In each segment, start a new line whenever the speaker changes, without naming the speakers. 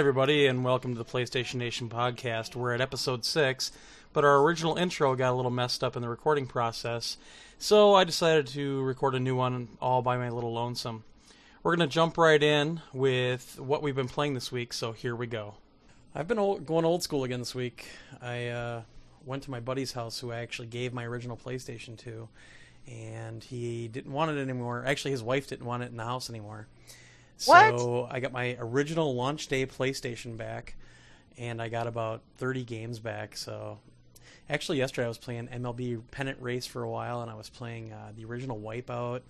everybody, and welcome to the PlayStation Nation podcast. We're at episode six, but our original intro got a little messed up in the recording process, so I decided to record a new one all by my little lonesome. We're going to jump right in with what we've been playing this week, so here we go. I've been old, going old school again this week. I uh, went to my buddy's house, who I actually gave my original PlayStation to, and he didn't want it anymore. Actually, his wife didn't want it in the house anymore.
What?
So I got my original launch day PlayStation back, and I got about 30 games back. So actually, yesterday I was playing MLB Pennant Race for a while, and I was playing uh, the original Wipeout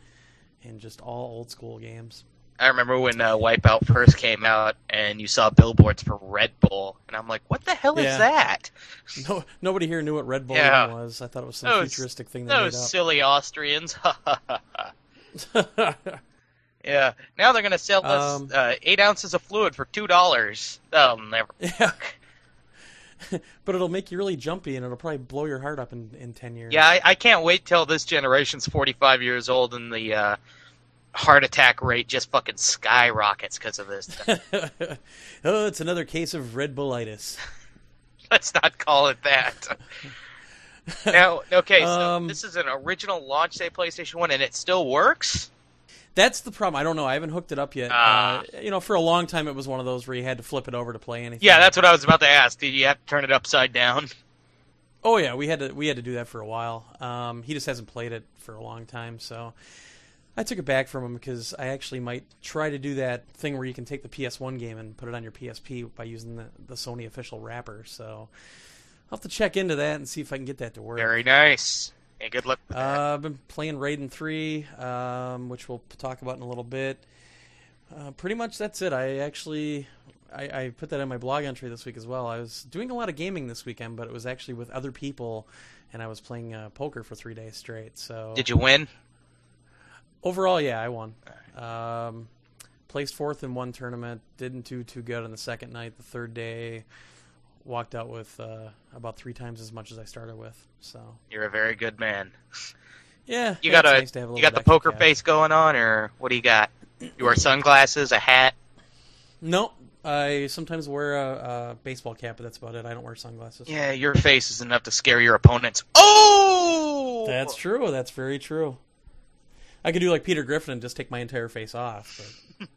and just all old school games.
I remember when uh, Wipeout first came out, and you saw billboards for Red Bull, and I'm like, "What the hell
Yeah.
is that?"
No, nobody here knew what Red Bull
Yeah.
was. I thought it was some
Those-
futuristic thing they
Those silly Austrians. yeah. Now they're gonna sell us
Um,
uh, eight ounces of fluid for two dollars. That'll never.
yeah. but it'll make you really jumpy, and it'll probably blow your heart up in, in 10 years.
Yeah, I, I can't wait till this generation's 45 years old and the uh, heart attack rate just fucking skyrockets because of this.
oh, it's another case of Red Bullitis.
Let's not call it that. now, okay, so
Um,
this is an original launch day PlayStation One, and it still works.
That's the problem. I don't know. I haven't hooked it up yet.
Ah.
Uh, you know, for a long time, it was one of those where you had to flip it over to play anything.
Yeah, that's what I was about to ask. Did you have to turn it upside down?
Oh yeah, we had to we had to do that for a while. Um, he just hasn't played it for a long time, so I took it back from him because I actually might try to do that thing where you can take the PS1 game and put it on your PSP by using the, the Sony official wrapper. So I'll have to check into that and see if I can get that to work.
Very nice. Hey, good luck.
Uh, I've been playing Raiden 3, um, which we'll talk about in a little bit. Uh, pretty much that's it. I actually I, I put that in my blog entry this week as well. I was doing a lot of gaming this weekend, but it was actually with other people, and I was playing uh, poker for three days straight. So
Did you win?
overall, yeah, I won. Um, placed fourth in one tournament. Didn't do too good on the second night. The third day, walked out with uh, about three times as much as I started with. So
You're a very good man.
yeah,
You got a,
nice to have a
you got the poker face going on, or what do you got? You wear sunglasses, a hat.
No, I sometimes wear a, a baseball cap, but that's about it. I don't wear sunglasses.
Yeah, your face is enough to scare your opponents. Oh,
That's true. That's very true. I could do like Peter Griffin and just take my entire face off, but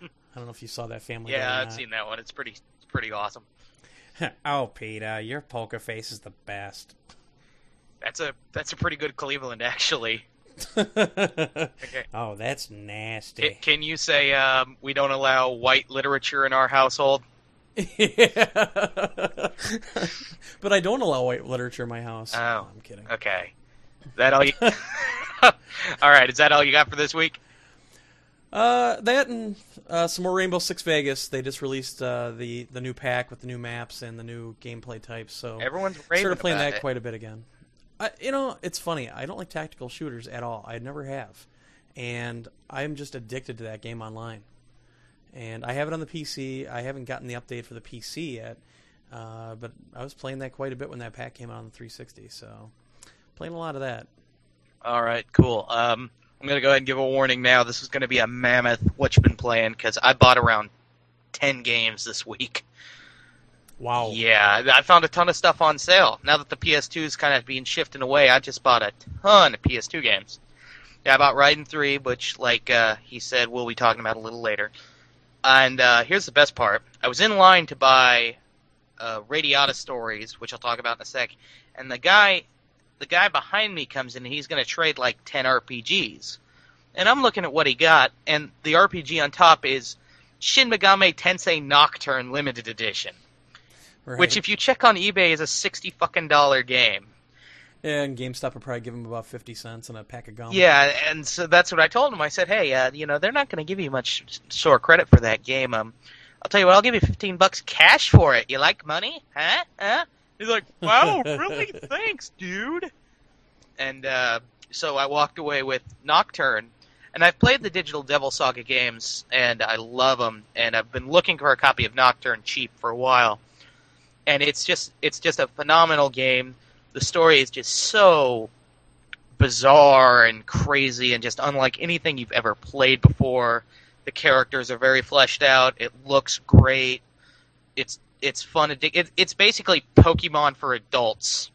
I don't know if you saw that Family
Yeah, I've seen that one. It's pretty, it's pretty awesome.
oh, Peter, your poker face is the best.
That's a that's a pretty good Cleveland, actually. Okay.
oh, that's
Can,
nasty.
can you say um, we don't allow white literature in our household?
but I don't allow white literature in my house.
Oh.
No, I'm kidding.
Okay, is that all you? all right, is that all you got for this week?
Uh, that and uh, some more Rainbow Six Vegas. They just released uh, the the new pack with the new maps and the new gameplay types. So
Everyone's raving
started playing that
it.
quite a bit again. I, you know, it's funny. I don't like tactical shooters at all. I never have, and I'm just addicted to that game online. And I have it on the PC. I haven't gotten the update for the PC yet, uh, but I was playing that quite a bit when that pack came out on the 360. So playing a lot of that.
All right, cool. Um, I'm gonna go ahead and give a warning now. This is gonna be a mammoth what you been playing because I bought around ten games this week.
Wow.
Yeah, I found a ton of stuff on sale. Now that the PS2 is kind of being shifted away, I just bought a ton of PS2 games. Yeah, I bought Raiden 3, which, like uh, he said, we'll be talking about a little later. And uh, here's the best part. I was in line to buy uh, Radiata Stories, which I'll talk about in a sec, and the guy, the guy behind me comes in and he's going to trade like 10 RPGs. And I'm looking at what he got, and the RPG on top is Shin Megami Tensei Nocturne Limited Edition.
Right.
Which, if you check on eBay, is a sixty fucking dollar game.
yeah, and GameStop would probably give him about 50 cents and a pack of gum.
Yeah, and so that's what I told him. I said, "Hey, uh, you know, they're not going to give you much sore credit for that game. Um, I'll tell you what, I'll give you fifteen bucks cash for it. You like money, huh? Huh?" He's like, "Wow, really? Thanks, dude." And uh, so I walked away with Nocturne, and I've played the Digital Devil Saga games, and I love them. And I've been looking for a copy of Nocturne cheap for a while, and it's just it's just a phenomenal game. The story is just so bizarre and crazy and just unlike anything you've ever played before. The characters are very fleshed out. It looks great. It's it's fun. addic- It, it's basically Pokemon for adults.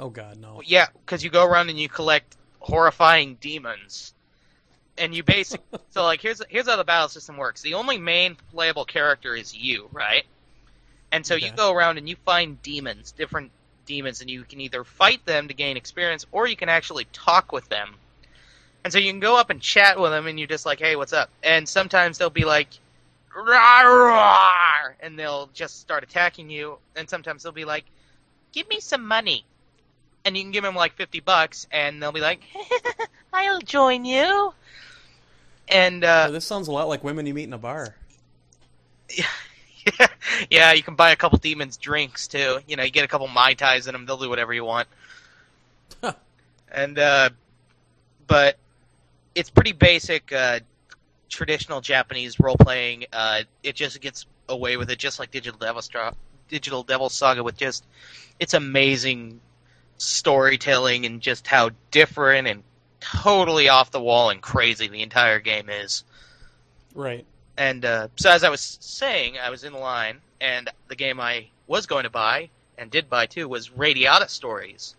Oh God, no.
Yeah, because you go around and you collect horrifying demons, and you basic. so like here's here's how the battle system works. The only main playable character is you, right? And so you go around and you find demons, different demons, and you can either fight them to gain experience, or you can actually talk with them. And so you can go up and chat with them, and you're just like, "Hey, what's up?" And sometimes they'll be like, and they'll just start attacking you. And sometimes they'll be like, "Give me some money." and you can give them like 50 bucks and they'll be like i'll join you and
Oh,
uh,
this sounds a lot like women you meet in a bar.
yeah you can buy a couple demons drinks too you know you get a couple mai tais in them they'll do whatever you want and uh, but it's pretty basic uh, traditional japanese role playing uh, it just gets away with it just like digital devil Stra- digital devil saga with just it's amazing storytelling and just how different and totally off the wall and crazy the entire game is
Right.
and uh, so, as I was saying, I was in line, and the game I was going to buy and did buy too was Radiata Stories,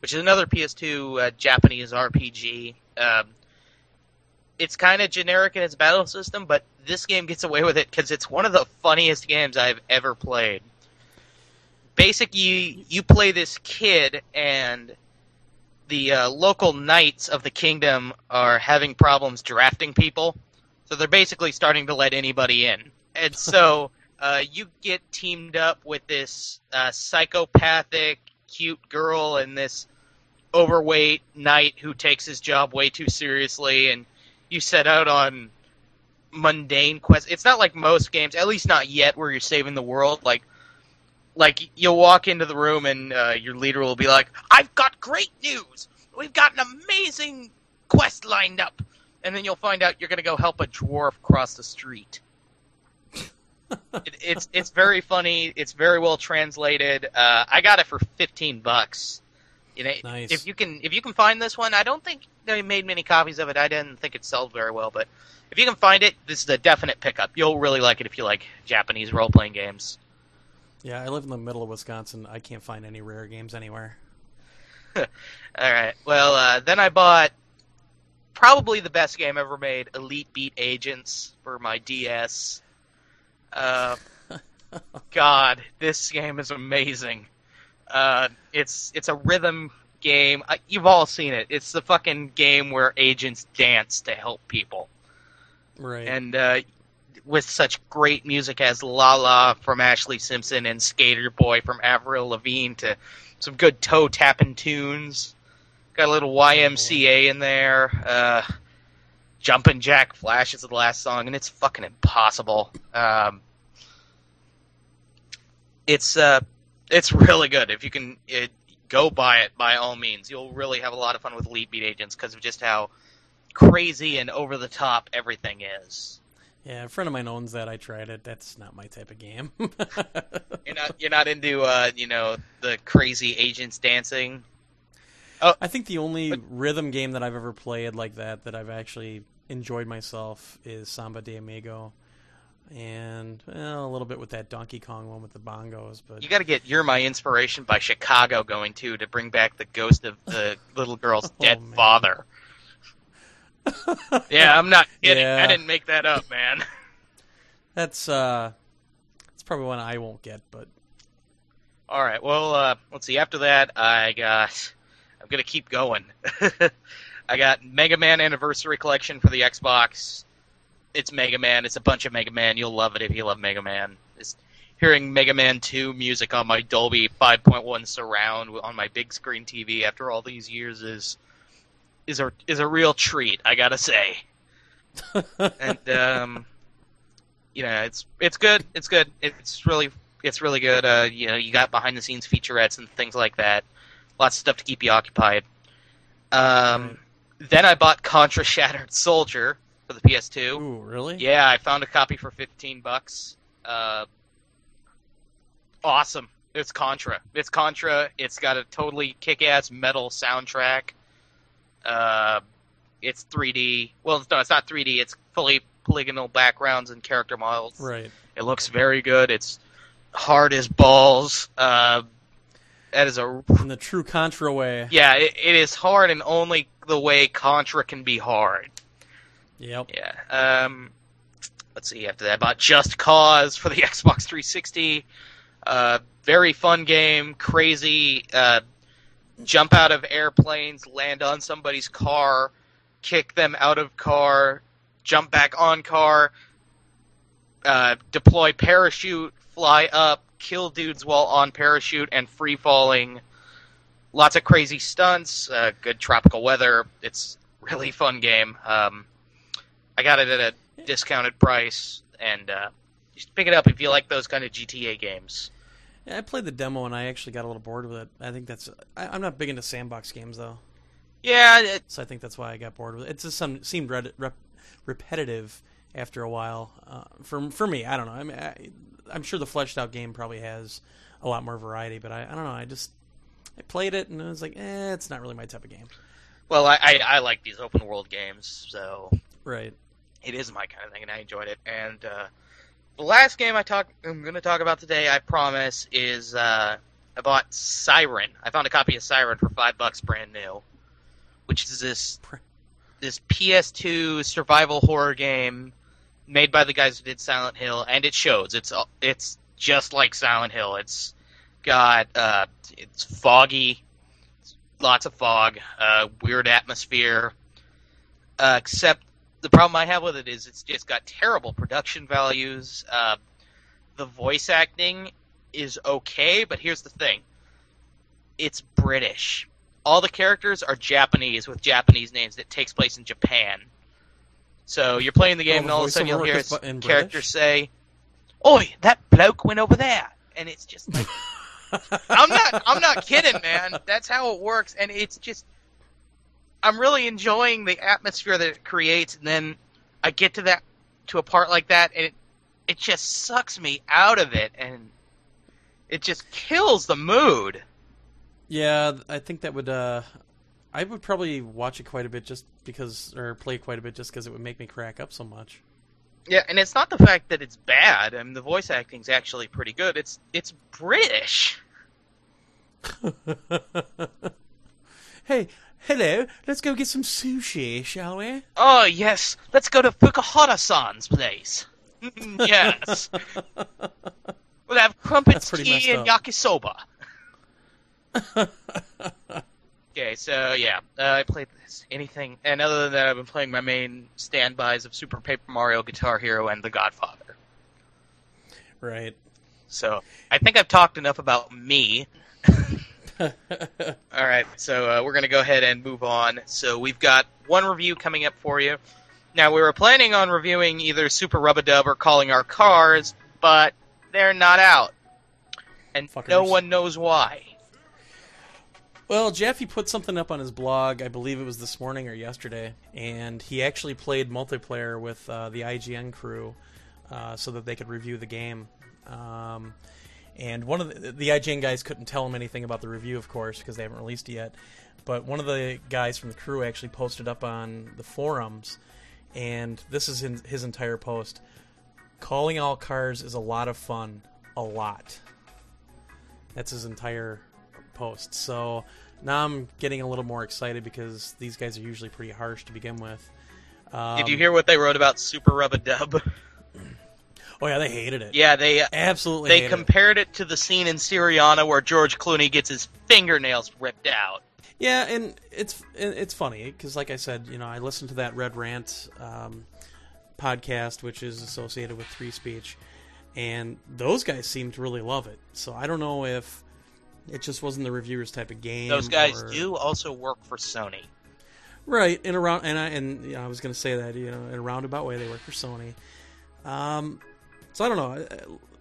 which is another PS2 uh, Japanese RPG. Um, it's kind of generic in its battle system, but this game gets away with it because it's one of the funniest games I've ever played. Basic, you you play this kid, and the uh, local knights of the kingdom are having problems drafting people. So they're basically starting to let anybody in. And so uh, you get teamed up with this uh, psychopathic, cute girl and this overweight knight who takes his job way too seriously, and you set out on mundane quests. It's not like most games, at least not yet, where you're saving the world. Like, like you'll walk into the room and uh, your leader will be like, "I've got great news. We've got an amazing quest lined up." and then you'll find out you're going to go help a dwarf cross the street. it, it's it's very funny. It's very well translated. Uh, I got it for fifteen bucks. Know,
Nice.
if you can if you can find this one, I don't think they made many copies of it. I didn't think it sold very well, but if you can find it, this is a definite pickup. You'll really like it if you like Japanese role playing games.
Yeah, I live in the middle of Wisconsin. I can't find any rare games anywhere.
All right. Well, uh, then I bought probably the best game ever made, Elite Beat Agents, for my DS. Uh, God, this game is amazing. Uh, it's it's a rhythm game. Uh, you've all seen it. It's the fucking game where agents dance to help people,
Right.
and uh, with such great music as "La La" from Ashlee Simpson and "Skater Boy" from Avril Lavigne to some good toe tapping tunes. Got a little YMCA in there. Uh, Jumpin' Jack Flash is the last song, and it's fucking impossible. Um, it's uh, it's really good. If you can it, go buy it, by all means, you'll really have a lot of fun with Elite Beat Agents because of just how crazy and over the top everything is.
yeah, a friend of mine owns that. I tried it. That's not my type of game.
You're not you're not into uh, you know the crazy agents dancing.
I think the only rhythm game that I've ever played like that that I've actually enjoyed myself is Samba de Amigo, and well, a little bit with that Donkey Kong one with the bongos. But
You got to get "You're My Inspiration" by Chicago going too to bring back the ghost of the little girl's
Oh,
dead
man.
father. Yeah, I'm not kidding.
Yeah.
I didn't make that up, man.
that's uh, that's probably one I won't get. But
All right. Well, uh, let's see. After that, I got. I'm gonna keep going. I got Mega Man Anniversary Collection for the Xbox. It's Mega Man. It's a bunch of Mega Man. You'll love it if you love Mega Man. It's hearing Mega Man 2 music on my Dolby 5.1 surround on my big screen TV after all these years is is a is a real treat. I gotta say. and um, you know, it's it's good. It's good. It's really it's really good. Uh, you know, you got behind the scenes featurettes and things like that. Lots of stuff to keep you occupied. Um, then I bought Contra Shattered Soldier for the PS2.
ooh, really?
Yeah, I found a copy for fifteen bucks. Uh, awesome. It's Contra. It's Contra. It's got a totally kick-ass metal soundtrack. Uh, it's 3D. Well, no, it's not 3D. It's fully polygonal backgrounds and character models.
Right.
It looks very good. It's hard as balls. Uh, that is a
In the true Contra way.
yeah. It, it is hard and only the way Contra can be hard.
Yep.
Yeah. Um, let's see. After that, I bought Just Cause for the Xbox 360. Uh, very fun game. Crazy. Uh, jump out of airplanes, land on somebody's car, kick them out of car, jump back on car, uh, deploy parachute, fly up, kill dudes while on parachute and free falling. Lots of crazy stunts, uh, good tropical weather. It's really fun game. Um, I got it at a discounted price, and uh, you should pick it up if you like those kind of GTA games.
Yeah, I played the demo and I actually got a little bored with it. I think that's. I, I'm not big into sandbox games though,
Yeah, it,
so I think that's why I got bored with it. It just some seemed red, rep, repetitive after a while. Uh, for for me, I don't know. I mean, I, I'm sure the fleshed out game probably has a lot more variety, but I, I don't know. I just I played it and I was like, eh, it's not really my type of game.
well, I, I I like these open world games, so
Right.
It is my kind of thing, and I enjoyed it. And uh, the last game I talk, I'm going to talk about today, I promise, is uh, I bought Siren. I found a copy of Siren for five bucks, brand new, which is this this PS2 survival horror game made by the guys who did Silent Hill, and it shows. It's it's just like Silent Hill. It's got uh, it's foggy, lots of fog, uh, weird atmosphere. Uh, except the problem I have with it is it's just got terrible production values. Uh, the voice acting is okay, but here's the thing: it's British. All the characters are Japanese with Japanese names that takes place in Japan. So you're playing the game,
Oh,
and all of a sudden you'll hear characters say, "Oi, that bloke went over there," and it's just like I'm not I'm not kidding, man. That's how it works, and it's just I'm really enjoying the atmosphere that it creates, and then I get to that to a part like that, and it it just sucks me out of it, and it just kills the mood.
Yeah, I think that would. Uh, I would probably watch it quite a bit just because, or play quite a bit just because it would make me crack up so much.
Yeah, and it's not the fact that it's bad. I mean, the voice acting's actually pretty good. It's it's British.
hey, hello. Let's go get some sushi, shall we?
Oh yes, let's go to Fukuhara-san's place. yes, we'll have crumpets, tea, and
messed
yakisoba. Okay, so yeah, uh, I played this. Anything, and other than that, I've been playing my main standbys of Super Paper Mario, Guitar Hero, and The Godfather.
right.
So I think I've talked enough about me. All right, so uh, we're going to go ahead and move on. So we've got one review coming up for you. Now we were planning on reviewing either Super Rub a Dub or Calling All Cars, but they're not out, and no one knows why.
Well, Jaffe put something up on his blog. I believe it was this morning or yesterday, and he actually played multiplayer with uh, the IGN crew uh, so that they could review the game. Um, and one of the, the IGN guys couldn't tell him anything about the review, of course, because they haven't released it yet. But one of the guys from the crew actually posted up on the forums, and this is in his entire post. Calling all cars is a lot of fun, a lot. That's his entire post. So now I'm getting a little more excited because these guys are usually pretty harsh to begin with. Um,
Did you hear what they wrote about Super Rub a Dub?
Oh yeah, they hated it.
yeah, they uh,
absolutely.
they
hated it.
compared it to the scene in Syriana where George Clooney gets his fingernails ripped out.
Yeah, and it's it's funny because, like I said, you know, I listened to that Red Rant um, podcast, which is associated with Three Speech, and those guys seem to really love it. So I don't know if it just wasn't the reviewers' type of game.
Those guys
or-
do also work for Sony.
right in a round, and I and you know, I was going to say that you know in a roundabout way they work for Sony. Um, so I don't know. Uh,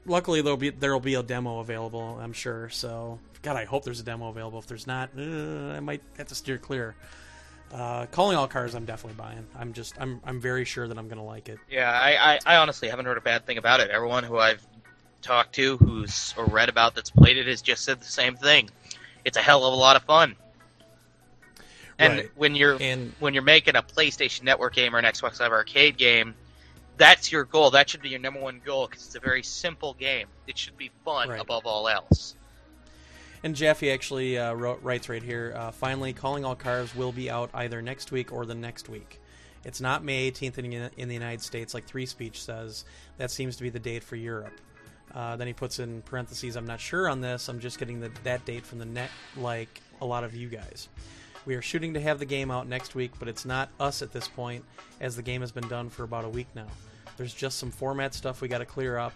Luckily, there'll be there'll be a demo available. I'm sure. So God, I hope there's a demo available. If there's not, uh, I might have to steer clear. Uh, calling all cars, I'm definitely buying. I'm just I'm I'm very sure that I'm going to like it.
Yeah, I, I, I honestly haven't heard a bad thing about it. Everyone who I've talked to, who's or read about that's played it, has just said the same thing. It's a hell of a lot of fun. And
Right.
when you're
And
when you're making a PlayStation Network game or an Xbox Live Arcade game, that's your goal. That should be your number one goal because it's a very simple game. It should be fun
Right.
above all else.
And Jaffe actually uh, wrote, writes right here. Uh, finally, calling all cars will be out either next week or the next week. It's not May 18th in, the- in the United States, like Three Speech says. That seems to be the date for Europe. Uh, then he puts in parentheses, "I'm not sure on this. I'm just getting the, that date from the net, like a lot of you guys." We are shooting to have the game out next week, but it's not us at this point, as the game has been done for about a week now. There's just some format stuff we got to clear up,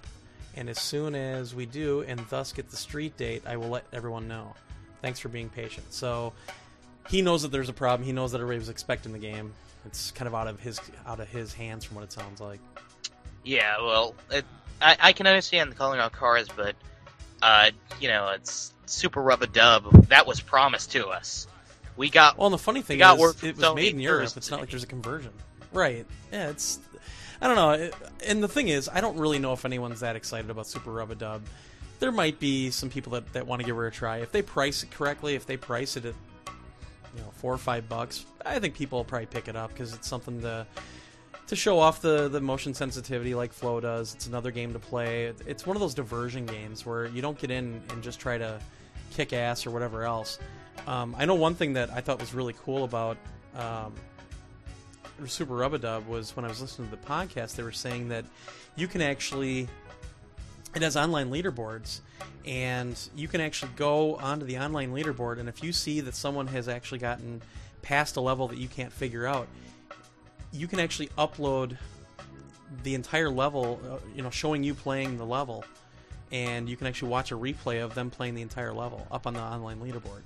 and as soon as we do, and thus get the street date, I will let everyone know. Thanks for being patient. So he knows that there's a problem. He knows that everybody was expecting the game. It's kind of out of his out of his hands, from what it sounds like.
Yeah, well, it, I, I can understand the calling all cars, but uh, you know, it's Super Rub a Dub. That was promised to us. We got
Well, and the funny thing is,
from
it was
Sony
made in Europe.
Thursday.
It's not like there's a conversion, right? Yeah, it's. I don't know. And the thing is, I don't really know if anyone's that excited about Super Rub a Dub. There might be some people that, that want to give her a try. If they price it correctly, if they price it at you know four or five bucks, I think people will probably pick it up because it's something to to show off the the motion sensitivity like Flow does. It's another game to play. It's one of those diversion games where you don't get in and just try to kick ass or whatever else. Um, I know one thing that I thought was really cool about um, Super Rub-a-Dub was when I was listening to the podcast, they were saying that you can actually it has online leaderboards and you can actually go onto the online leaderboard and if you see that someone has actually gotten past a level that you can't figure out you can actually upload the entire level uh, you know showing you playing the level and you can actually watch a replay of them playing the entire level up on the online leaderboard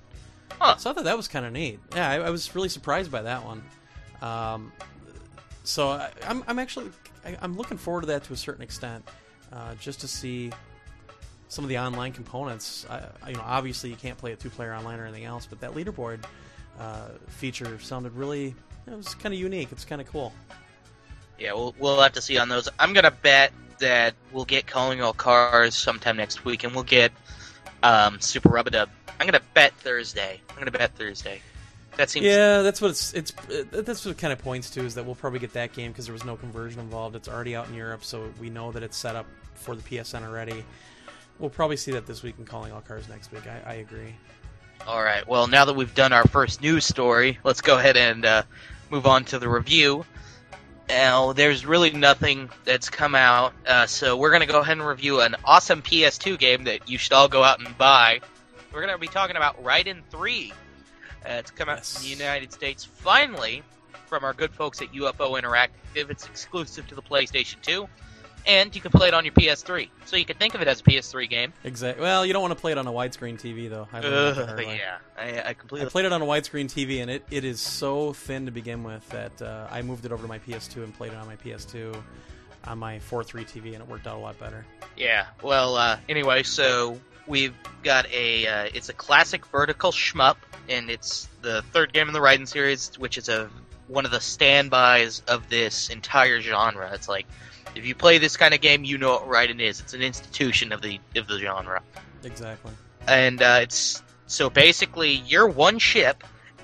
Huh.
so i thought that was kind of neat yeah I, I was really surprised by that one um, so I, I'm, I'm actually I, I'm looking forward to that to a certain extent uh, just to see some of the online components. I, you know, obviously you can't play a two-player online or anything else, but that leaderboard uh, feature sounded really. It was kind of unique. It's kind of cool.
Yeah, we'll we'll have to see on those. I'm gonna bet that we'll get calling all cars sometime next week, and we'll get um, Super Rub a Dub. I'm gonna bet Thursday. I'm gonna bet Thursday. That seems
Yeah, that's what it's. It's uh, that's what it kind of points to is that we'll probably get that game because there was no conversion involved. It's already out in Europe, so we know that it's set up for the PSN already. We'll probably see that this week in Calling All Cars next week. I, I agree.
All right. Well, now that we've done our first news story, let's go ahead and uh, move on to the review. Now, there's really nothing that's come out, uh, so we're going to go ahead and review an awesome PS2 game that you should all go out and buy. We're going to be talking about Raiden 3. Uh, it's come out
Yes.
in the United States finally from our good folks at UFO Interactive. It's exclusive to the PlayStation 2, and you can play it on your PS3. So you can think of it as a PS3 game.
Exactly. Well, you don't want to play it on a widescreen TV though. I learned that the
Ugh, yeah, I, I completely
I played it on a widescreen TV, and it, it is so thin to begin with that uh, I moved it over to my PS2 and played it on my PS2 on my 4.3 TV, and it worked out a lot better.
Yeah. Well, uh, anyway, so we've got a uh, it's a classic vertical shmup, and it's the third game in the Raiden series, which is a one of the standbys of this entire genre. It's like if you play this kind of game, you know what Raiden is. It's an institution of the of the genre,
Exactly.
and uh, it's so basically you're one ship,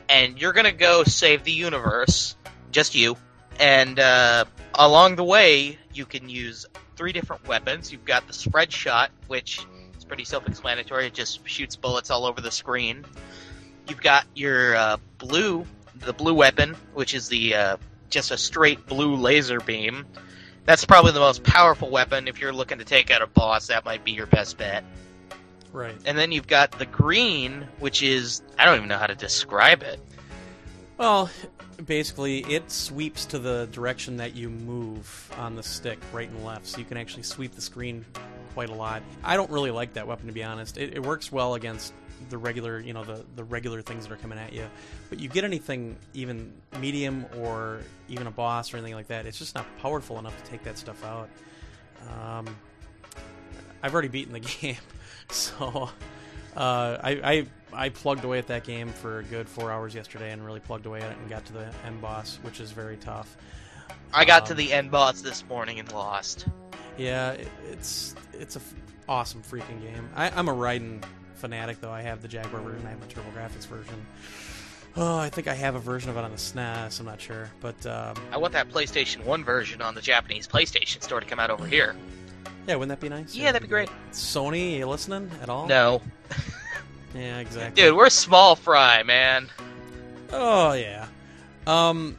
and you're gonna go save the universe, just you, and uh, along the way you can use three different weapons. You've got the spread shot, which pretty self-explanatory. It just shoots bullets all over the screen. You've got your uh, blue, the blue weapon, which is the uh, just a straight blue laser beam. That's probably the most powerful weapon. If you're looking to take out a boss, that might be your best bet.
Right.
And then you've got the green, which is I don't even know how to describe it.
Well, basically, it sweeps to the direction that you move on the stick, right and left, so you can actually sweep the screen quite a lot. I don't really like that weapon, to be honest. It, it works well against the regular, you know, the, the regular things that are coming at you. But you get anything even medium or even a boss or anything like that, it's just not powerful enough to take that stuff out. Um, I've already beaten the game, so uh, I, I I plugged away at that game for a good four hours yesterday and really plugged away at it and got to the end boss, which is very tough.
I got to
Um,
the end boss this morning and lost.
Yeah, it, it's it's a f- awesome freaking game. I, I'm a Raiden fanatic though. I have the Jaguar version, I have the TurboGrafx version. Oh, I think I have a version of it on the SNES. I'm not sure, but um,
I want that PlayStation 1 version on the Japanese PlayStation Store to come out over here.
yeah, wouldn't that be nice?
Yeah, that'd be great.
Sony, you listening at all?
No.
Yeah, exactly.
Dude, we're small fry, man.
Oh yeah. Um,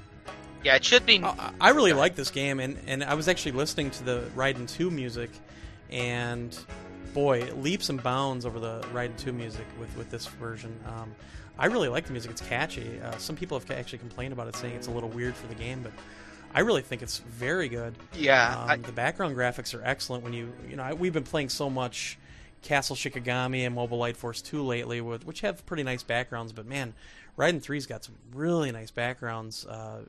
Yeah, it should be.
I, I really like this game, and and I was actually listening to the Raiden 2 music, and boy, it leaps and bounds over the Raiden 2 music with with this version. Um, I really like the music; it's catchy. Uh, some people have actually complained about it, saying it's a little weird for the game, but I really think it's very good.
Yeah,
Um,
I-
the background graphics are excellent. When you you know I, we've been playing so much Castle Shikigami and Mobile Light Force 2 lately, with which have pretty nice backgrounds. But man, Raiden 3's got some really nice backgrounds uh,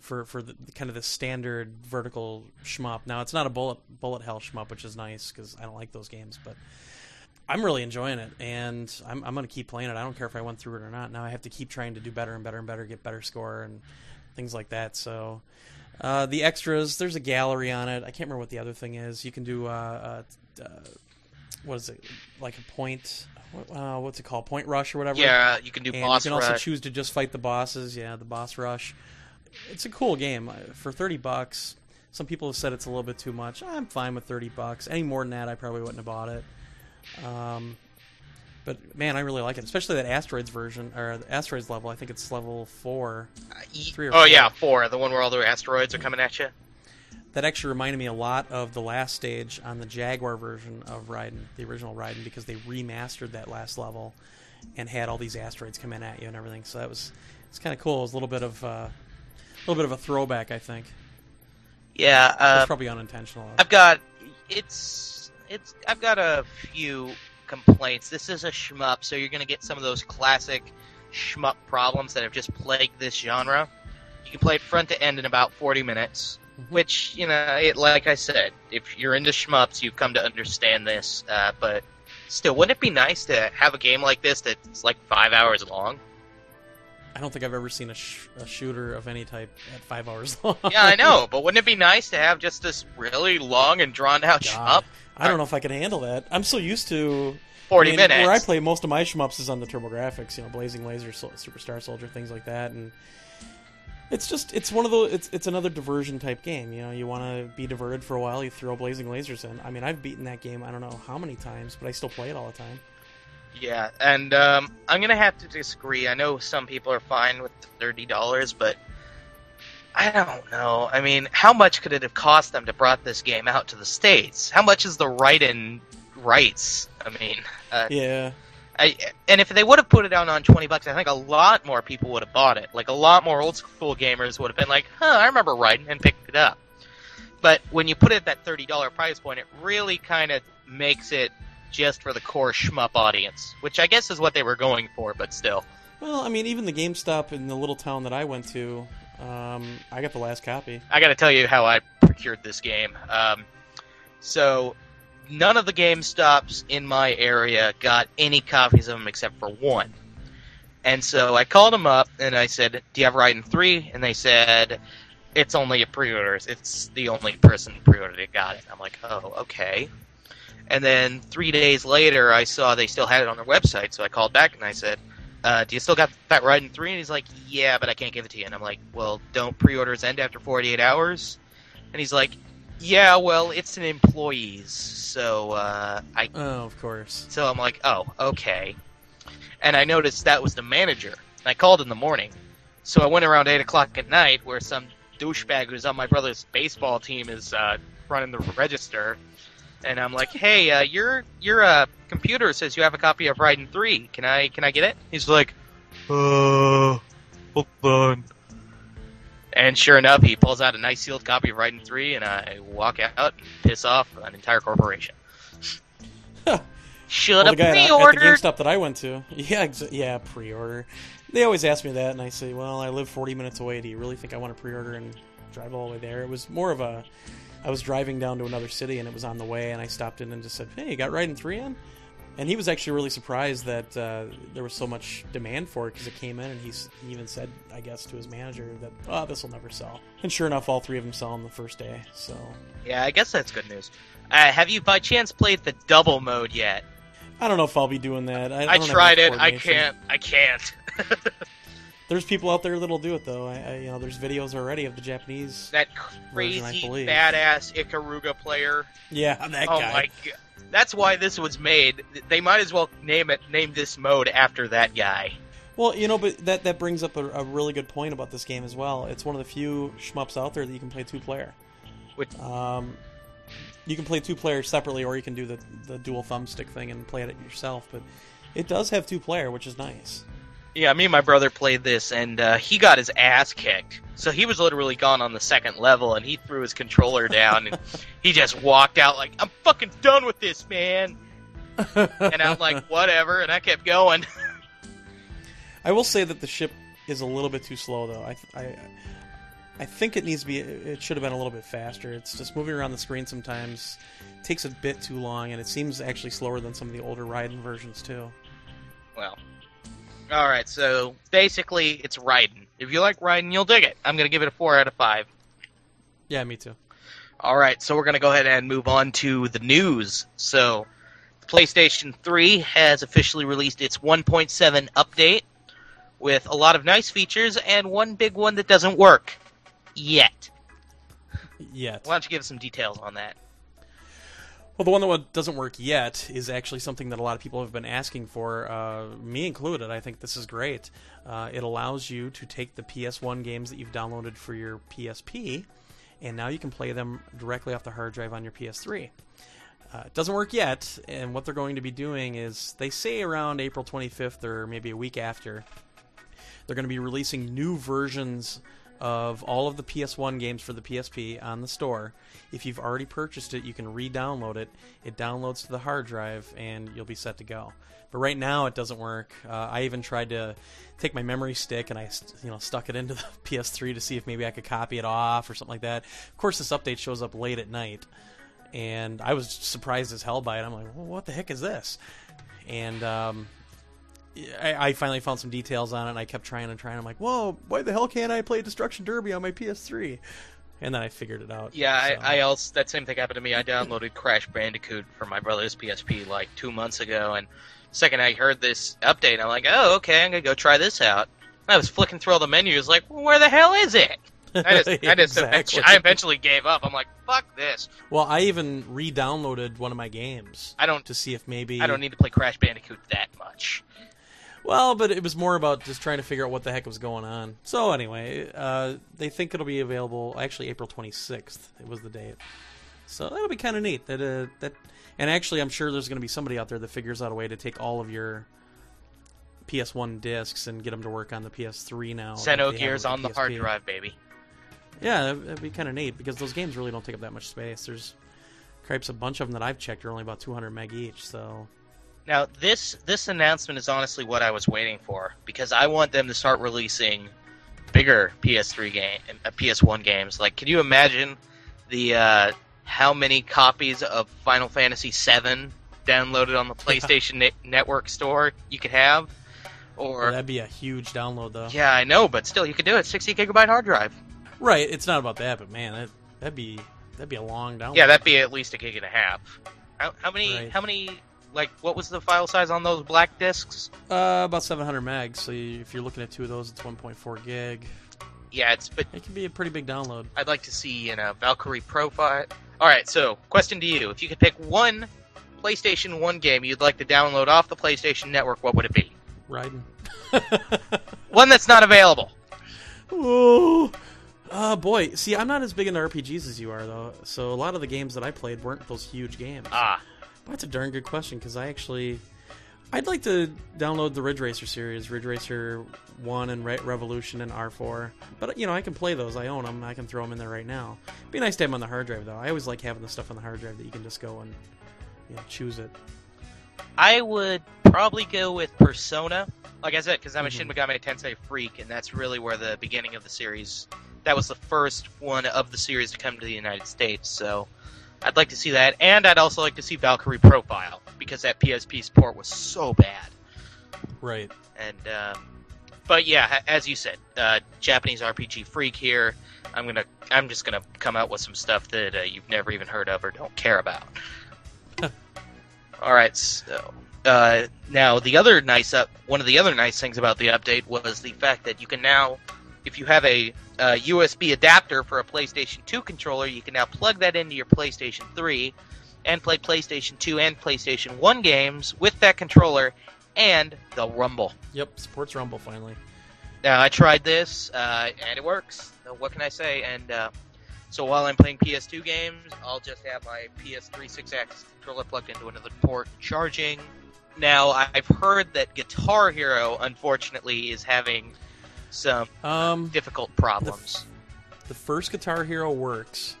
for for the, kind of the standard vertical shmup. Now it's not a bullet bullet hell shmup, which is nice because I don't like those games, but. I'm really enjoying it, and I'm, I'm going to keep playing it. I don't care if I went through it or not. Now I have to keep trying to do better and better and better, get better score and things like that. So, uh, the extras, there's a gallery on it. I can't remember what the other thing is. You can do uh, uh, uh, what is it like a point? Uh, what's it called? Point rush or whatever.
yeah, you can do
and
boss
you can also
rush.
choose to just fight the bosses. Yeah, the boss rush. It's a cool game Uh, for thirty bucks. Some people have said it's a little bit too much. I'm fine with thirty bucks. Any more than that, I probably wouldn't have bought it. Um, but man, I really like it, especially that asteroids version or the asteroids level. I think it's level four.
Uh, ye-
three or
oh
four.
yeah, four. The one where all the asteroids are coming at you.
That actually reminded me a lot of the last stage on the Jaguar version of Raiden, the original Raiden, because they remastered that last level and had all these asteroids come in at you and everything. So that was it's kind of cool. It was a little bit of uh, little bit of a throwback, I think.
Yeah, uh,
was probably unintentional.
I've got it's it's I've got a few complaints. This is a shmup, so you're gonna get some of those classic shmup problems that have just plagued this genre. You can play it front to end in about 40 minutes,
Mhm.
which you know, it like I said, if you're into shmups, you've come to understand this. Uh, but still, wouldn't it be nice to have a game like this that's like five hours long?
I don't think I've ever seen a, sh- a shooter of any type at five hours long.
Yeah, I know, but wouldn't it be nice to have just this really long and drawn out shmup?
I don't know if I can handle that. I'm so used to
40
I mean,
minutes.
Where I play most of my shmups is on the TurboGrafx, you know, Blazing Laser, Sol- Superstar Soldier, things like that, and it's just it's one of those it's it's another diversion type game. You know, you want to be diverted for a while, you throw Blazing Lasers in. I mean, I've beaten that game I don't know how many times, but I still play it all the time.
Yeah, and um, I'm gonna have to disagree. I know some people are fine with thirty dollars, but I don't know. I mean, how much could it have cost them to brought this game out to the states? How much is the Raiden rights? I mean, uh,
Yeah,
I, and if they would have put it out on twenty bucks, I think a lot more people would have bought it. Like a lot more old school gamers would have been like, "Huh, I remember Raiden," and picked it up. But when you put it at that thirty dollar price point, it really kind of makes it just for the core shmup audience, which I guess is what they were going for. But still,
well, I mean, even the GameStop in the little town that I went to, um, I got the last copy.
I got to tell you how I procured this game. Um, so none of the GameStops in my area got any copies of them except for one. And so I called them up and I said, "Do you have Raiden 3?" And they said, "It's only a pre-orders. It's the only person pre-ordered it got it." I'm like, "Oh, okay." And then three days later, I saw they still had it on their website, so I called back and I said, uh, "Do you still got that Raiden 3?" And he's like, "Yeah, but I can't give it to you." And I'm like, "Well, don't pre-orders end after 48 hours?" And he's like, "Yeah, well, it's an employee's, so uh, I
Oh, of course.
so I'm like, oh, okay. And I noticed that was the manager. And I called in the morning. So I went around 8 o'clock at night where some douchebag who's on my brother's baseball team is uh, running the register. And I'm like, hey, uh, your your uh, computer says you have a copy of Raiden 3. Can I can I get it? He's like, uh, hold on. And sure enough, he pulls out a nice sealed copy of Raiden 3, and I walk out and piss off an entire corporation. Should
Well,
have
the guy at, at the
pre-ordered.
GameStop that I went to, yeah, exa- yeah, pre-order. They always ask me that, and I say, "Well, I live 40 minutes away. Do you really think I want to pre-order and drive all the way there?" It was more of a, I was driving down to another city, and it was on the way, and I stopped in and just said, "Hey, you got Raiden 3 in?" And he was actually really surprised that uh, there was so much demand for it because it came in, and he's, he even said, I guess, to his manager that, "Oh, this will never sell." And sure enough, all three of them sell on the first day. So
Yeah, I guess that's good news. Uh, have you by chance played the double mode yet?
I don't know if I'll be doing that. I, I
I tried it. I can't. I can't.
There's people out there that'll do it though. I, I, you know, there's videos already of the Japanese.
That
Version, I
crazy
believe.
badass Ikaruga player.
Yeah, that
oh
guy.
my god. That's why this was made. They might as well name it name this mode after that guy.
Well, you know, but that that brings up a, a really good point about this game as well. It's one of the few shmups out there that you can play two player.
Which-
Um, you can play two players separately, or you can do the the dual thumbstick thing and play it yourself. But it does have two player, which is nice.
Yeah, me and my brother played this, and uh, he got his ass kicked. So he was literally gone on the second level, and he threw his controller down, and he just walked out like, "I'm fucking done with this, man." And I'm like, "Whatever," and I kept going.
I will say that the ship is a little bit too slow, though. I, I, I think it needs to be. It should have been a little bit faster. It's just moving around the screen sometimes takes a bit too long, and it seems actually slower than some of the older Raiden versions too.
Well, all right. So basically, it's Raiden. If you like Raiden, you'll dig it. I'm gonna give it a four out of five.
Yeah, me too.
All right, so we're going to go ahead and move on to the news. So, PlayStation 3 has officially released its 1.7 update with a lot of nice features and one big one that doesn't work yet.
Yet.
Why don't you give us some details on that?
Well, the one that doesn't work yet is actually something that a lot of people have been asking for, uh, me included. I think this is great. Uh, it allows you to take the PS1 games that you've downloaded for your PSP, and now you can play them directly off the hard drive on your PS3. Uh, it doesn't work yet, and what they're going to be doing is they say around April 25th or maybe a week after, they're going to be releasing new versions of all of the PS1 games for the PSP on the store. If you've already purchased it, you can re-download it. It downloads to the hard drive, and you'll be set to go. But right now, it doesn't work. Uh, I even tried to take my memory stick and I, you know, stuck it into the PS3 to see if maybe I could copy it off or something like that. Of course, this update shows up late at night, and I was surprised as hell by it. I'm like, well, what the heck is this? And um, I, I finally found some details on it, and I kept trying and trying. I'm like, whoa, why the hell can't I play Destruction Derby on my PS3? And then I figured it out.
Yeah,
so.
I, I also that same thing happened to me. I downloaded Crash Bandicoot for my brother's PSP like two months ago, and second I heard this update, I'm like, oh, okay, I'm gonna go try this out. And I was flicking through all the menus, like, well, where the hell is it? I just, I just
Exactly.
I eventually gave up. I'm like, fuck this.
Well, I even re-downloaded one of my games
I don't,
to see if maybe
I don't need to play Crash Bandicoot that much.
Well, but it was more about just trying to figure out what the heck was going on. So anyway, uh, they think it'll be available. Actually, April 26th. It was the date. So that'll be kind of neat. That uh, that, and actually, I'm sure there's going to be somebody out there that figures out a way to take all of your PS1 discs and get them to work on the PS3 now. they have
on the hard drive, baby.
Yeah, that'd that'd be kind of neat because those games really don't take up that much space. There's cripes a bunch of them that I've checked are only about 200 meg each. So
Now this this announcement is honestly what I was waiting for because I want them to start releasing bigger PS3 game, uh, PS1 games. Like, can you imagine the uh, how many copies of Final Fantasy VII downloaded on the PlayStation Net- Network store you could have? Or
that'd be a huge download, though.
yeah, I know, but still, you could do it. 60 gigabyte hard drive.
Right, it's not about that, but man, that, that'd be that'd be a long download.
Yeah, that'd be at least a gig and a half. How, how many?
Right.
How many? Like, what was the file size on those black discs?
uh, about 700 megs. So you, if you're looking at two of those, it's 1.4 gig.
Yeah, it's but
It can be a pretty big download.
I'd like to see in a Valkyrie profile. All right, so question to you: If you could pick one PlayStation One game you'd like to download off the PlayStation Network, what would it be?
Raiden.
One that's not available.
oh, uh, boy. See, I'm not as big into RPGs as you are, though. So a lot of the games that I played weren't those huge games.
Ah,
That's a darn good question because I actually, I'd like to download the Ridge Racer series, Ridge Racer One and Re- Revolution and R4. But you know, I can play those. I own them. I can throw them in there right now. be nice to have them on the hard drive, though. I always like having the stuff on the hard drive that you can just go and you know, choose it.
I would probably go with Persona. Like I said, because I'm a
Mhm.
Shin Megami Tensei freak, and that's really where the beginning of the series. That was the first one of the series to come to the United States, so I'd like to see that, and I'd also like to see Valkyrie Profile because that PSP support was so bad.
Right.
And um, but yeah, as you said, uh, Japanese RPG freak here. I'm gonna, I'm just gonna come out with some stuff that uh, you've never even heard of or don't care about. All right, so Uh, now, the other nice up, one of the other nice things about the update was the fact that you can now, if you have a, uh USB adapter for a PlayStation 2 controller, you can now plug that into your PlayStation 3 and play PlayStation 2 and PlayStation 1 games with that controller and the Rumble.
Yep, supports Rumble finally.
Now, I tried this, uh, and it works. What can I say? And uh, so while I'm playing PS2 games, I'll just have my PS3 six-axis controller plugged into another port, charging. Now, I've heard that Guitar Hero, unfortunately, is having some
Um,
difficult problems.
the first Guitar Hero works.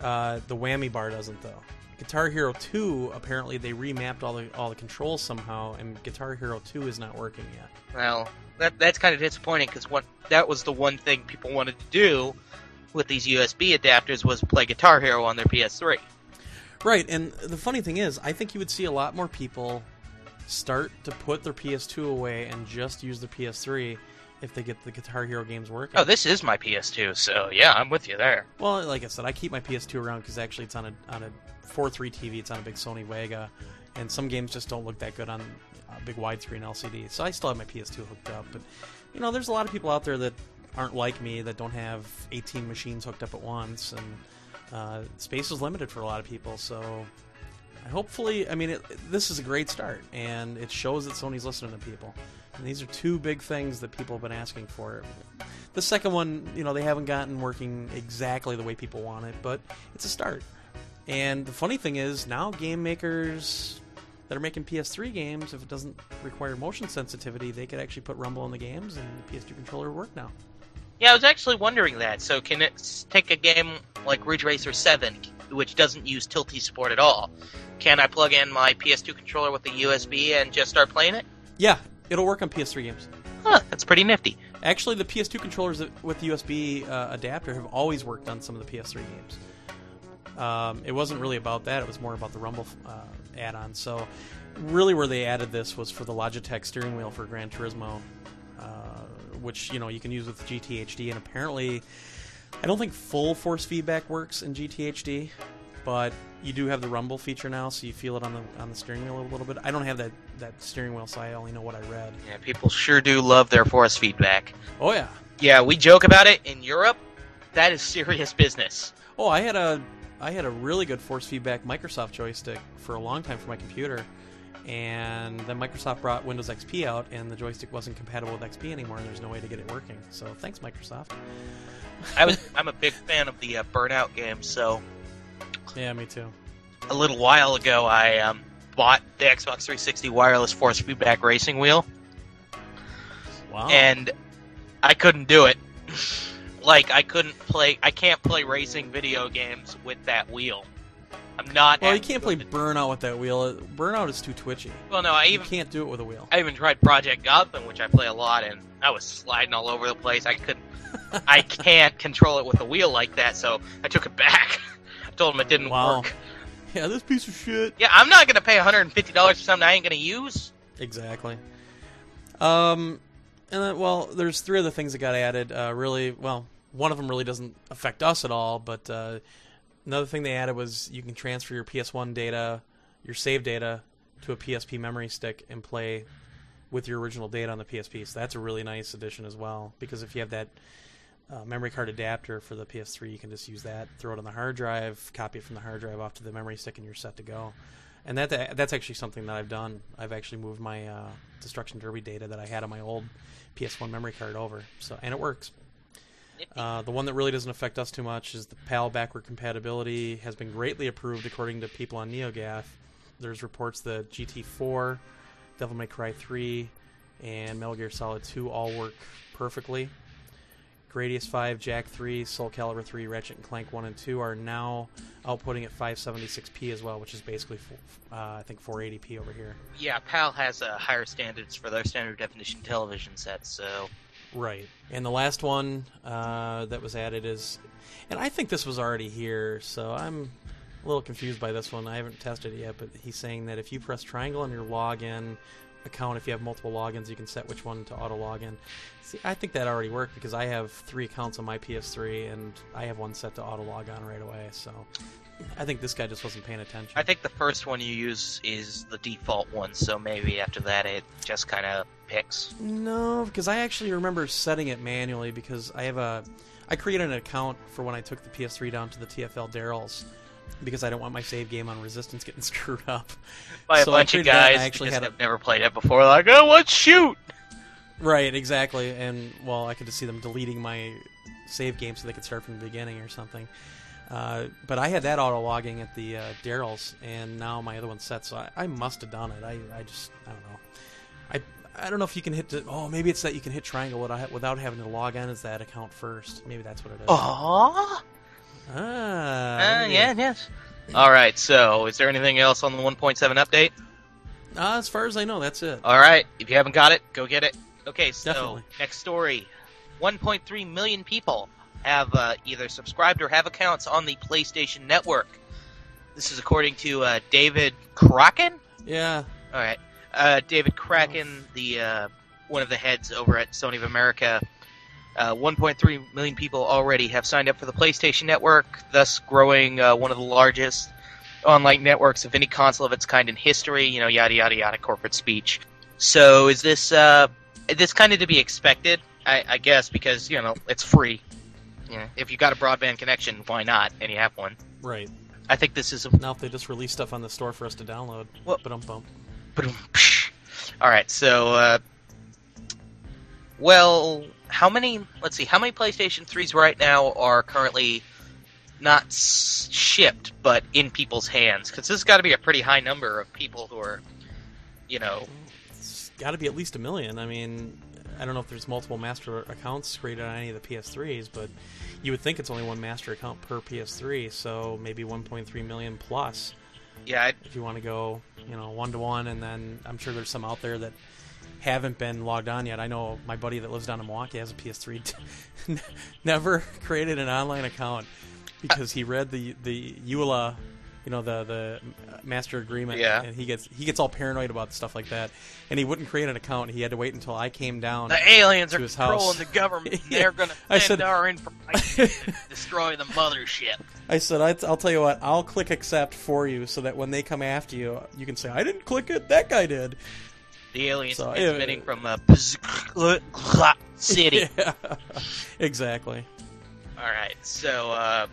Uh, the whammy bar doesn't though. Guitar Hero 2 apparently they remapped all the all the controls somehow, and Guitar Hero 2 is not working yet.
Well, that that's kind of disappointing because what that was the one thing people wanted to do with these USB adapters was play Guitar Hero on their PS3.
Right, and the funny thing is, I think you would see a lot more people start to put their PS2 away and just use their PS3 if they get the Guitar Hero games working.
Oh, this is my PS2, so yeah, I'm with you there.
Well, like I said, I keep my PS2 around because actually it's on a on a 4.3 TV. It's on a big Sony Wega, and some games just don't look that good on a big widescreen LCD. So I still have my PS2 hooked up. But you know, there's a lot of people out there that aren't like me that don't have 18 machines hooked up at once, and uh, space is limited for a lot of people. So hopefully, I mean, it, this is a great start, and it shows that Sony's listening to people. And these are two big things that people have been asking for. The second one, you know, they haven't gotten working exactly the way people want it, but it's a start. And the funny thing is, now game makers that are making PS3 games, if it doesn't require motion sensitivity, they could actually put Rumble in the games, and the PS2 controller would work now.
Yeah, I was actually wondering that. So can it take a game like Ridge Racer 7, which doesn't use Tilty support at all? Can I plug in my PS2 controller with the USB and just start playing it?
Yeah, it'll work on PS3 games.
Huh, that's pretty nifty.
Actually, the PS2 controllers with the USB uh, adapter have always worked on some of the PS3 games. Um, it wasn't really about that; it was more about the Rumble uh, add-on. So, really, where they added this was for the Logitech steering wheel for Gran Turismo, uh, which you know you can use with GTHD. And apparently, I don't think full force feedback works in GTHD, but you do have the Rumble feature now, so you feel it on the on the steering wheel a little bit. I don't have that that steering wheel, so I only know what I read.
Yeah, people sure do love their force feedback.
Oh yeah,
Yeah, we joke about it in Europe. That is serious business.
Oh, I had a I had a really good force feedback Microsoft joystick for a long time for my computer, and then Microsoft brought Windows XP out, and the joystick wasn't compatible with XP anymore, and there's no way to get it working. So thanks, Microsoft.
I was I'm a big fan of the uh, Burnout game, so
Yeah, me too.
a little while ago I um, bought the Xbox 360 wireless force feedback racing wheel,
Wow.
and I couldn't do it. like I couldn't play. I can't play racing video games with that wheel. I'm not.
well, you can't play Burnout with that wheel. Burnout is too twitchy.
Well, no, I
You
even
can't do it with a wheel.
I even tried Project Gotham, which I play a lot, and I was sliding all over the place. I couldn't. I can't control it with a wheel like that, so I took it back. I told him it didn't
Wow.
work.
Yeah, this piece of shit.
Yeah, I'm not gonna pay 150 dollars for something I ain't gonna use.
Exactly. Um, and then, well, there's three other things that got added. Uh, really, well, one of them really doesn't affect us at all, but uh, another thing they added was you can transfer your PS1 data, your save data, to a PSP memory stick and play with your original data on the PSP. So that's a really nice addition as well, because if you have that uh, memory card adapter for the PS3, you can just use that, throw it on the hard drive, copy it from the hard drive off to the memory stick, and you're set to go. And that that's actually something that I've done. I've actually moved my uh, Destruction Derby data that I had on my old PS1 memory card over. So and it works. Uh, the one that really doesn't affect us too much is the PAL backward compatibility has been greatly approved according to people on NeoGAF. There's reports that GT4, Devil May Cry 3, and Metal Gear Solid 2 all work perfectly. Gradius 5, Jak 3, Soul Calibur 3, Ratchet and Clank 1 and 2 are now outputting at 576p as well, which is basically, uh, I think, 480p over here.
Yeah, PAL has uh, higher standards for their standard definition television sets, so
Right. And the last one uh, that was added is, and I think this was already here, so I'm a little confused by this one. I haven't tested it yet, but he's saying that if you press triangle on your login account if you have multiple logins. You can set which one to auto login. See, I think that already worked because I have three accounts on my PS3 and I have one set to auto log on right away. So I think this guy just wasn't paying attention.
I think the first one you use is the default one, so maybe after that it just kind of picks.
No, because I actually remember setting it manually because I have a I created an account for when I took the PS3 down to the TFL Darrell's because I don't want my save game on Resistance getting screwed up.
By a
So
bunch of
that,
guys
I actually had a-
have never played it before, like, oh, let's shoot!
Right, exactly. And well, I could just see them deleting my save game so they could start from the beginning or something. Uh, but I had that auto logging at the uh, Darrell's, and now my other one's set, so I, I must have done it. I, I just I don't know. I I don't know if you can hit. The, oh, maybe it's that you can hit triangle without without having to log in as that account first. Maybe that's what it is.
Aww.
Ah,
Uh, yeah, yes. All right. So, is there anything else on the 1.7 update?
Uh, as far as I know, that's it.
All right. If you haven't got it, go get it. Okay. So,
Definitely.
next story: 1.3 million people have uh, either subscribed or have accounts on the PlayStation Network. This is according to uh, David Karraker.
Yeah,
All right, uh, David Karraker, the uh, one of the heads over at Sony of America. Uh, 1.3 million people already have signed up for the PlayStation Network, thus growing uh, one of the largest online networks of any console of its kind in history. You know, yada yada yada, corporate speech. So, is this uh, is this kind of to be expected? I, I guess because you know it's free. You know, if you got a broadband connection, why not? And you have one.
right.
I think this is a
Now if they just release stuff on the store for us to download,
Well-
but um bump.
Ba-dum, psh. All right, so uh, well, how many? Let's see, how many PlayStation threes right now are currently not s- shipped but in people's hands? Because this has got to be a pretty high number of people who are, you know,
It's got to be at least a million. I mean, I don't know if there's multiple master accounts created on any of the PS3s, but you would think it's only one master account per PS3, so maybe 1.3 million plus
yeah, I,
if you want to go, you know, one to one. And then I'm sure there's some out there that haven't been logged on yet. I know my buddy that lives down in Milwaukee has a PS3, never created an online account because he read the the EULA, you know, the the master agreement,
Yeah.
and he gets he gets all paranoid about stuff like that, and he wouldn't create an account. He had to wait until I came down.
the aliens
To
are
his
controlling
house.
the government.
Yeah.
They're going to
I
send
said-
our information, destroy the mothership.
I said, I, I'll tell you what, I'll click accept for you so that when they come after you, you can say, I didn't click it, that guy did.
The aliens
So,
transmitting from a City.
Yeah, exactly.
All right, so uh,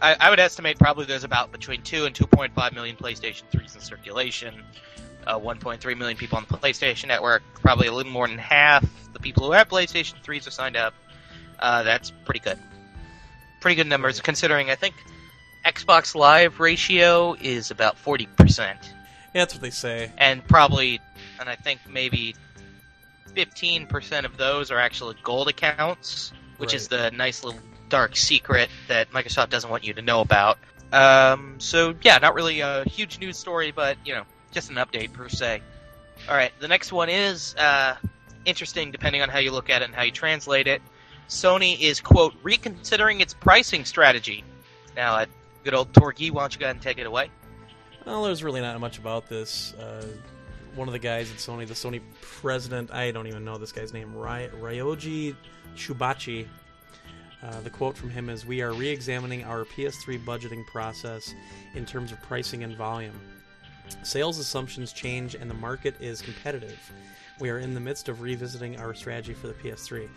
I, I would estimate probably there's about between two and 2.5 million PlayStation 3s in circulation. Uh, 1.3 million people on the PlayStation Network. Probably a little more than half the people who have PlayStation 3s are signed up. Uh, that's pretty good. Pretty good numbers considering I think Xbox Live ratio is about 40%,
Yeah, that's what they say.
and probably, and I think maybe 15% of those are actually gold accounts, which is the nice little dark secret that Microsoft doesn't want you to know about. Um, so yeah, not really a huge news story, but you know, just an update per se. All right, the next one is uh, interesting, depending on how you look at it and how you translate it. Sony is quote reconsidering its pricing strategy. Now, uh, good old Torgi, why don't you go ahead and take it away?
Well, there's really not much about this. Uh, one of the guys at Sony, the Sony president, I don't even know this guy's name, Ry- Ryoji Chubachi. Uh, the quote from him is We are re examining our PS3 budgeting process in terms of pricing and volume. Sales assumptions change and the market is competitive. We are in the midst of revisiting our strategy for the PS3.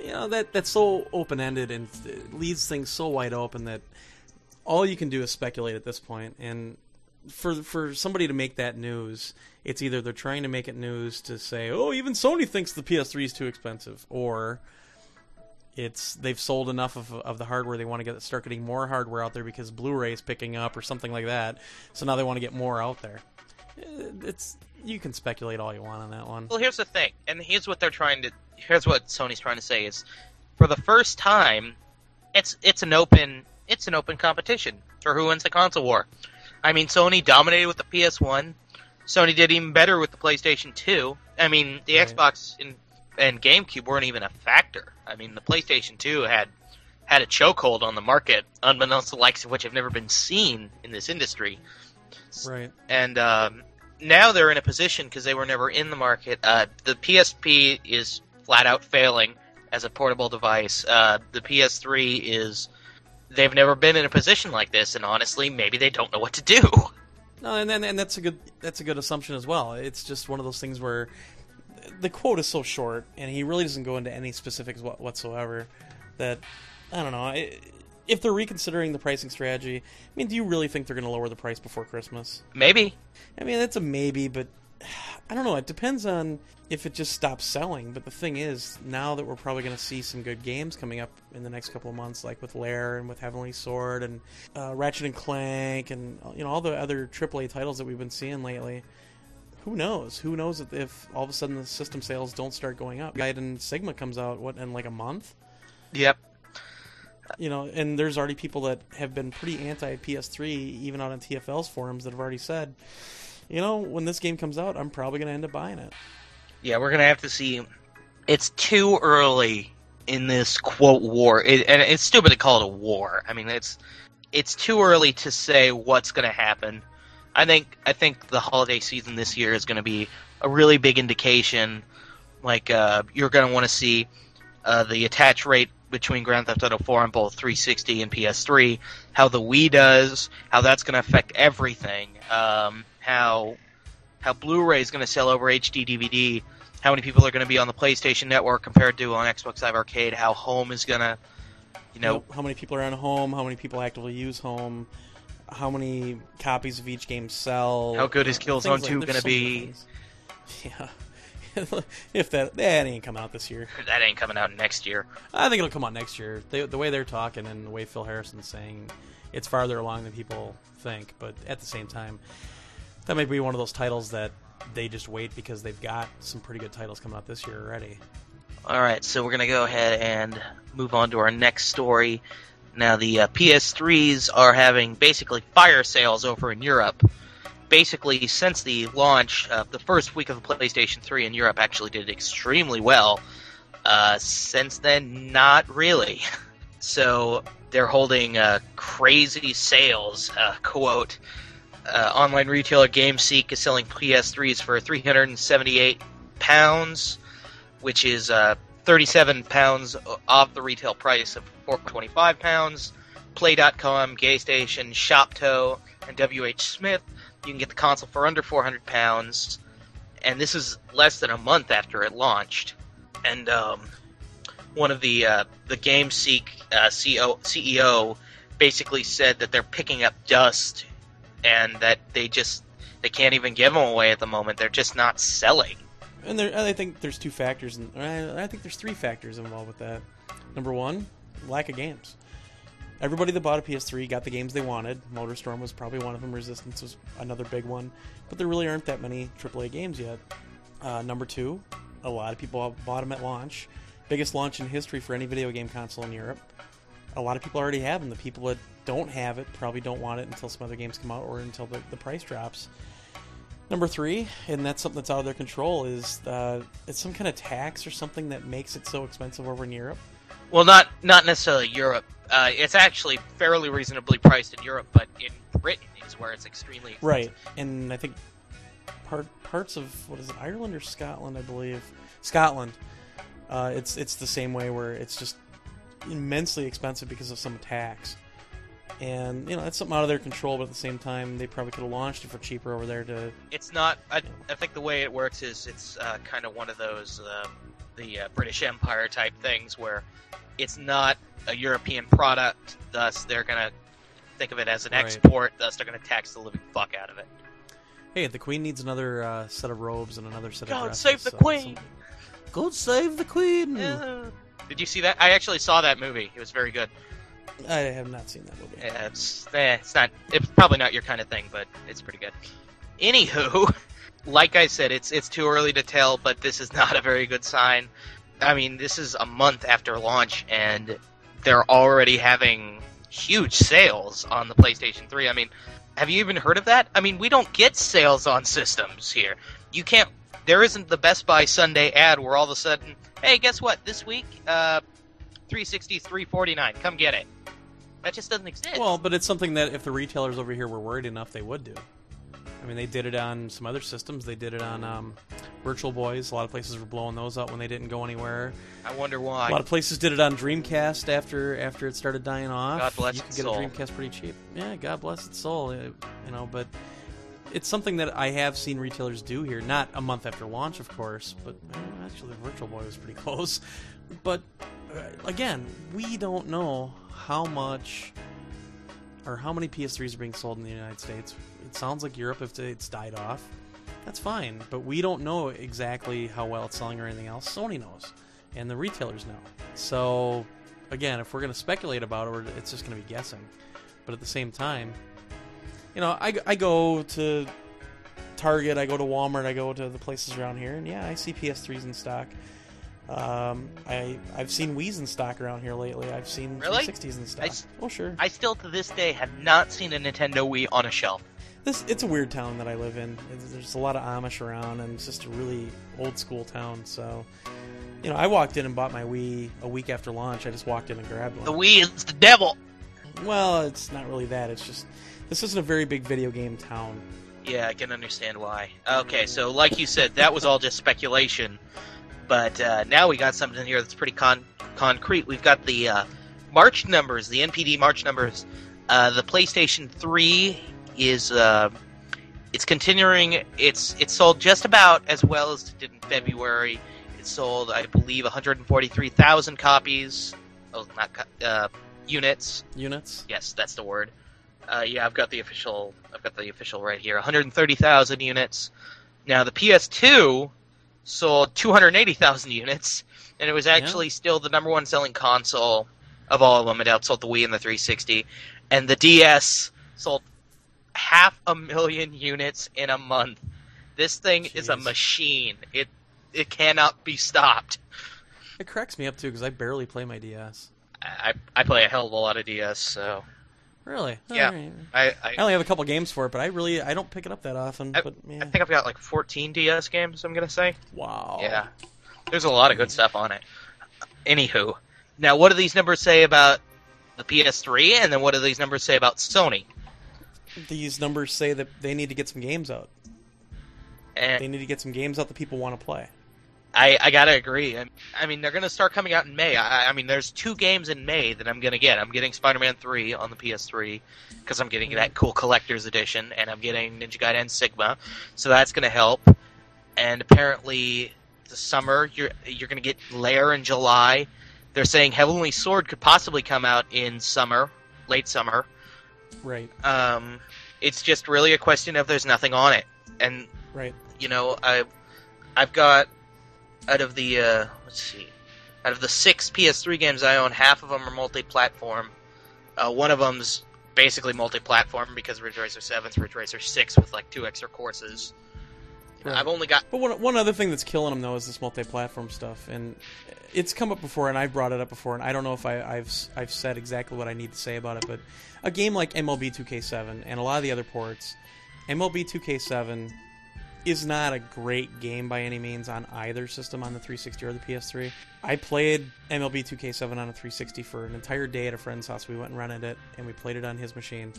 You know, that that's so open ended and leaves things so wide open that all you can do is speculate at this point and for for somebody to make that news, it's either they're trying to make it news to say, "Oh, even Sony thinks the PS3 is too expensive," or it's they've sold enough of, of the hardware they want to get start getting more hardware out there because Blu-ray is picking up or something like that. So now they want to get more out there. Uh, it's you can speculate all you want on that one.
Well, here's the thing, and here's what they're trying to. Here's what Sony's trying to say is, for the first time, it's it's an open it's an open competition for who wins the console war. I mean, Sony dominated with the PS1. Sony did even better with the PlayStation 2. I mean, the
Right.
Xbox and, and GameCube weren't even a factor. I mean, the PlayStation 2 had had a chokehold on the market, unbeknownst to the likes of which have never been seen in this industry
Right.
and um, now they're in a position because they were never in the market. Uh, the PSP is flat out failing as a portable device. Uh, the PS3 is they've never been in a position like this, and honestly, maybe they don't know what to do.
No, and and, and that's a good that's a good assumption as well. It's just one of those things where the quote is so short, and he really doesn't go into any specifics whatsoever. That I don't know. If they're reconsidering the pricing strategy, I mean, do you really think they're going to lower the price before Christmas?
Maybe.
I mean, that's a maybe, but I don't know. It depends on if it just stops selling. But the thing is, now that we're probably going to see some good games coming up in the next couple of months, like with Lair and with Heavenly Sword and uh, Ratchet and Clank, and you know all the other AAA titles that we've been seeing lately. Who knows? Who knows if, if all of a sudden the system sales don't start going up? Gaiden Sigma comes out what in like a month.
Yep.
You know, and there's already people that have been pretty anti PS3, even out on TFL's forums, that have already said, you know, when this game comes out, I'm probably going to end up buying it.
Yeah, we're gonna have to see. It's too early in this quote war, it, and it's stupid to call it a war. I mean, it's it's too early to say what's gonna happen. I think I think the holiday season this year is gonna be a really big indication. Like uh, you're gonna want to see uh, the attach rate between Grand Theft Auto 4 on both 360 and PS3, how the Wii does, how that's going to affect everything, um, how how Blu-ray is going to sell over HD DVD, how many people are going to be on the PlayStation Network compared to on Xbox Live Arcade, how Home is going to, you know,
how many people are on Home, how many people actively use Home, how many copies of each game sell,
how good is Killzone like, 2 going to be?
Yeah. if that that ain't coming out this year,
that ain't coming out next year.
I think it'll come out next year. They, the way they're talking and the way Phil Harrison's saying, it's farther along than people think. But at the same time, that might be one of those titles that they just wait because they've got some pretty good titles coming out this year already.
All right, so we're going to go ahead and move on to our next story. Now, the uh, PS3s are having basically fire sales over in Europe. Basically, since the launch, uh, the first week of the PlayStation 3 in Europe actually did extremely well. Uh, since then, not really. So they're holding uh, crazy sales, uh, quote, uh, online retailer GameSeek is selling PS3s for 378 pounds, which is uh, 37 pounds off the retail price of 425 pounds. Play.com, Gamestation, Shopto, and WH Smith. You can get the console for under 400 pounds, and this is less than a month after it launched. And um, one of the uh, the GameSeek uh, CEO, CEO basically said that they're picking up dust and that they just they can't even give them away at the moment. They're just not selling.
And there, I think there's two factors, and I think there's three factors involved with that. Number one, lack of games. Everybody that bought a PS3 got the games they wanted. Motorstorm was probably one of them. Resistance was another big one, but there really aren't that many AAA games yet. Uh, number two, a lot of people bought them at launch. Biggest launch in history for any video game console in Europe. A lot of people already have them. The people that don't have it probably don't want it until some other games come out or until the, the price drops. Number three, and that's something that's out of their control, is uh, it's some kind of tax or something that makes it so expensive over in Europe.
Well, not not necessarily Europe. Uh, it's actually fairly reasonably priced in Europe, but in Britain is where it's extremely expensive.
right. And I think part parts of what is it, Ireland or Scotland, I believe, Scotland. Uh, it's it's the same way where it's just immensely expensive because of some tax and you know that's something out of their control. But at the same time, they probably could have launched it for cheaper over there. To
it's not. I, I think the way it works is it's uh, kind of one of those uh, the uh, British Empire type things where it's not a European product. Thus, they're gonna think of it as an right. export. Thus, they're gonna tax the living fuck out of it.
Hey, the Queen needs another uh, set of robes and another set
God
of dresses.
save the
so
Queen!
God save the Queen!
Yeah. Did you see that? I actually saw that movie. It was very good.
I have not seen that movie.
Yeah, it's eh, it's not. It's probably not your kind of thing, but it's pretty good. Anywho, like I said, it's it's too early to tell, but this is not a very good sign. I mean, this is a month after launch, and they're already having huge sales on the PlayStation 3. I mean, have you even heard of that? I mean, we don't get sales on systems here. You can't. There isn't the Best Buy Sunday ad where all of a sudden, hey, guess what? This week, uh, 360 349. Come get it. That just doesn't exist.
Well, but it's something that if the retailers over here were worried enough, they would do. I mean, they did it on some other systems. They did it on um, Virtual Boys. A lot of places were blowing those up when they didn't go anywhere.
I wonder why.
A lot of places did it on Dreamcast after after it started dying off.
God bless
You could get
soul.
a Dreamcast pretty cheap. Yeah, God bless its soul. uh, You know, but it's something that I have seen retailers do here. Not a month after launch, of course, but eh, actually, Virtual Boy was pretty close. But uh, again, we don't know how much or how many PS3s are being sold in the United States. It sounds like Europe, if it's died off, that's fine. But we don't know exactly how well it's selling or anything else. Sony knows, and the retailers know. So, again, if we're going to speculate about it, it's just going to be guessing. But at the same time, you know, I, I go to Target, I go to Walmart, I go to the places around here, and yeah, I see PS3s in stock. Um, I I've seen Wii's in stock around here lately. I've seen
Really?
360s in stock.
I
oh sure.
I still to this day have not seen a Nintendo Wii on a shelf.
This it's a weird town that I live in. It's- There's a lot of Amish around, and it's just a really old school town. So, you know, I walked in and bought my Wii a week after launch. I just walked in and grabbed one.
The Wii is the devil.
Well, it's not really that. It's just this isn't a very big video game town.
Yeah, I can understand why. Okay, so like you said, that was all just speculation. But uh, now we got something here that's pretty con- concrete. We've got the uh, March numbers, the NPD March numbers. Uh, the PlayStation 3 is uh, it's continuing. It's it's sold just about as well as it did in February. It sold, I believe, 143,000 copies. Oh, not co- uh, units.
Units.
Yes, that's the word. Uh, yeah, I've got the official. I've got the official right here. 130,000 units. Now the PS2 sold 280,000 units, and it was actually still the number one selling console of all of them. It outsold the Wii and the 360, and the DS sold half a million units in a month. This thing is a machine. It it cannot be stopped.
It cracks me up too because I barely play my DS.
I I play a hell of a lot of DS, so
Really?
Yeah.
Alright.
I
I
I,
only have a couple games for it, but I really I don't pick it up that often.
I-
but
I think I've got like 14 DS games. I'm gonna say.
wow.
Yeah. There's a lot of good stuff on it. Anywho, now what do these numbers say about the PS3, and then what do these numbers say about Sony?
These numbers say that they need to get some games out. They need to get some games out that people want to play.
I, I gotta agree. I- I mean, they're gonna start coming out in May. I, I mean, there's two games in May that I'm gonna get. I'm getting Spider-Man 3 on the PS3 because I'm getting that cool collector's edition, and I'm getting Ninja Gaiden Sigma, so that's gonna help. And apparently, the summer you're you're gonna get Lair in July. They're saying Heavenly Sword could possibly come out in summer, late summer.
Right.
Um, it's just really a question of there's nothing on it, and
Right.
you know, I, I've got out of the uh, let's see, out of the six PS3 games I own, half of them are multi-platform. Uh, one of them's basically multi-platform because Ridge Racer 7's Ridge Racer 6 with like two extra courses.
Right.
I've only got
But one, one other thing that's killing them though is this multi-platform stuff, and it's come up before, and I've brought it up before, and I don't know if I, I've I've said exactly what I need to say about it, but a game like MLB 2K7 and a lot of the other ports, MLB 2K7 is not a great game by any means on either system on the 360 or the PS3. I played MLB 2K7 on a 360 for an entire day at a friend's house. We went and rented it, and we played it on his machine,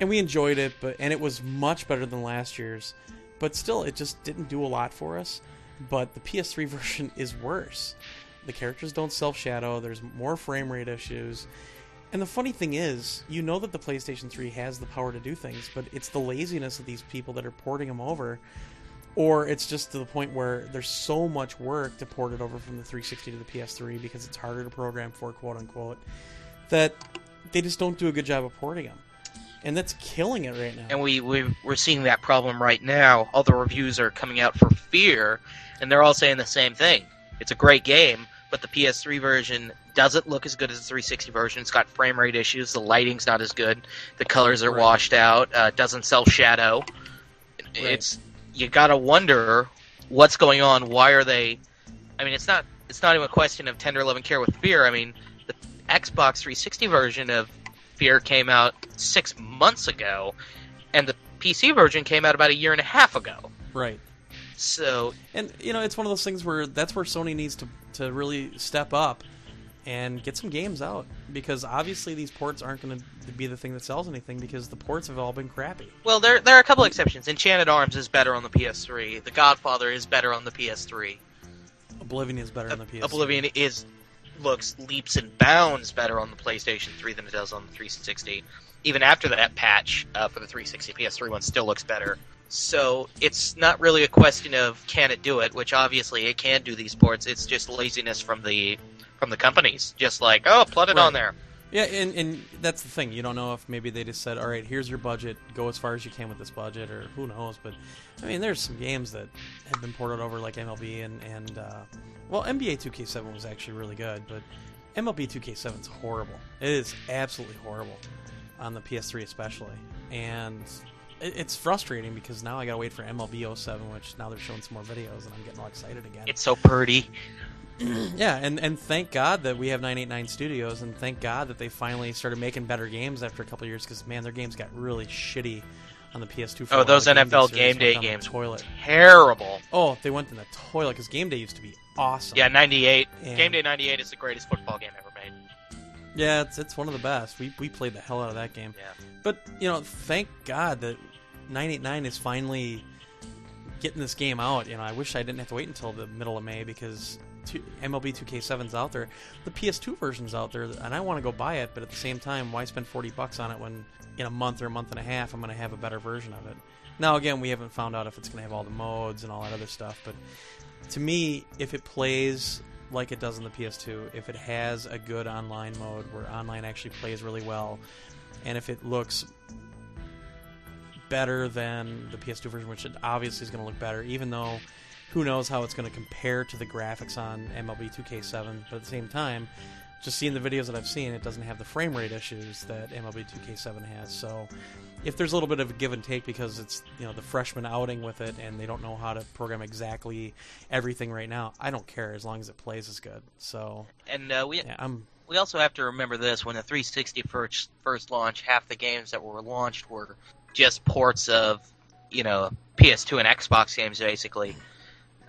and we enjoyed it. But and it was much better than last year's but still it just didn't do a lot for us but the ps3 version is worse the characters don't self-shadow there's more frame rate issues and the funny thing is you know that the playstation 3 has the power to do things but it's the laziness of these people that are porting them over or it's just to the point where there's so much work to port it over from the 360 to the ps3 because it's harder to program for quote unquote that they just don't do a good job of porting them and that's killing it right now
and we, we we're seeing that problem right now. All the reviews are coming out for Fear, and they're all saying the same thing. It's a great game, but the PS3 version doesn't look as good as the 360 version. It's got frame rate issues. The lighting's not as good. The colors are
Right.
washed out. Uh, doesn't self shadow. It's you gotta wonder what's going on. Why are they? I mean, it's not it's not even a question of tender love and care with Fear. I mean, the Xbox 360 version of Fear came out six months ago, and the PC version came out about a year and a half ago.
right
So
And you know, it's one of those things where that's where Sony needs to to really step up and get some games out because obviously these ports aren't going to be the thing that sells anything because the ports have all been crappy.
Well, there there are a couple exceptions. Enchanted Arms is better on the PS3. The Godfather is better on the PS3.
Oblivion is better on the PS3.
Oblivion is looks leaps and bounds better on the PlayStation 3 than it does on the 360. Even after that patch uh, for the 360, PS3 one still looks better. So it's not really a question of can it do it, which obviously it can do these ports. It's just laziness from the from the companies, just like oh, plug it
Right.
on there.
Yeah, and, and that's the thing. You don't know if maybe they just said, all right, here's your budget, go as far as you can with this budget, or who knows. But, I mean, there's some games that have been ported over, like MLB and, and uh, well, NBA 2K7 was actually really good, but MLB 2K7 is horrible. It is absolutely horrible on the PS3 especially. And it's frustrating because now I gotta wait for MLB 07, which now they're showing some more videos, and I'm getting all excited again.
It's so pretty.
Yeah, and, and thank God that we have 989 Studios, and thank God that they finally started making better games after a couple years. Because man, their games got really shitty on the PS2. for
Oh, those NFL game day
down the
games.
toilet.
Terrible.
Oh, they went in the toilet because game day used to be awesome.
Yeah, 98.
And-
Game Day 98 is the greatest football game ever made.
yeah, it's it's one of the best. We we played the hell out of that game.
Yeah.
But you know, thank God that 989 is finally getting this game out. You know, I wish I didn't have to wait until the middle of May because MLB 2K7's out there, the PS2 version's out there, and I want to go buy it. But at the same time, why spend 40 bucks on it when in a month or a month and a half I'm going to have a better version of it? Now, again, we haven't found out if it's going to have all the modes and all that other stuff. But to me, if it plays like it does on the PS2, if it has a good online mode where online actually plays really well, and if it looks better than the PS2 version, which it obviously is going to look better, even though who knows how it's going to compare to the graphics on MLB 2K7. But at the same time, just seeing the videos that I've seen, it doesn't have the frame rate issues that MLB 2K7 has. So if there's a little bit of a give and take because it's you know the freshman outing with it and they don't know how to program exactly everything right now, I don't care as long as it plays as good. So
And uh, we
yeah, I'm
we also have to remember this: when the 360 first first launched, half the games that were launched were just ports of, you know, PS2 and Xbox games, basically.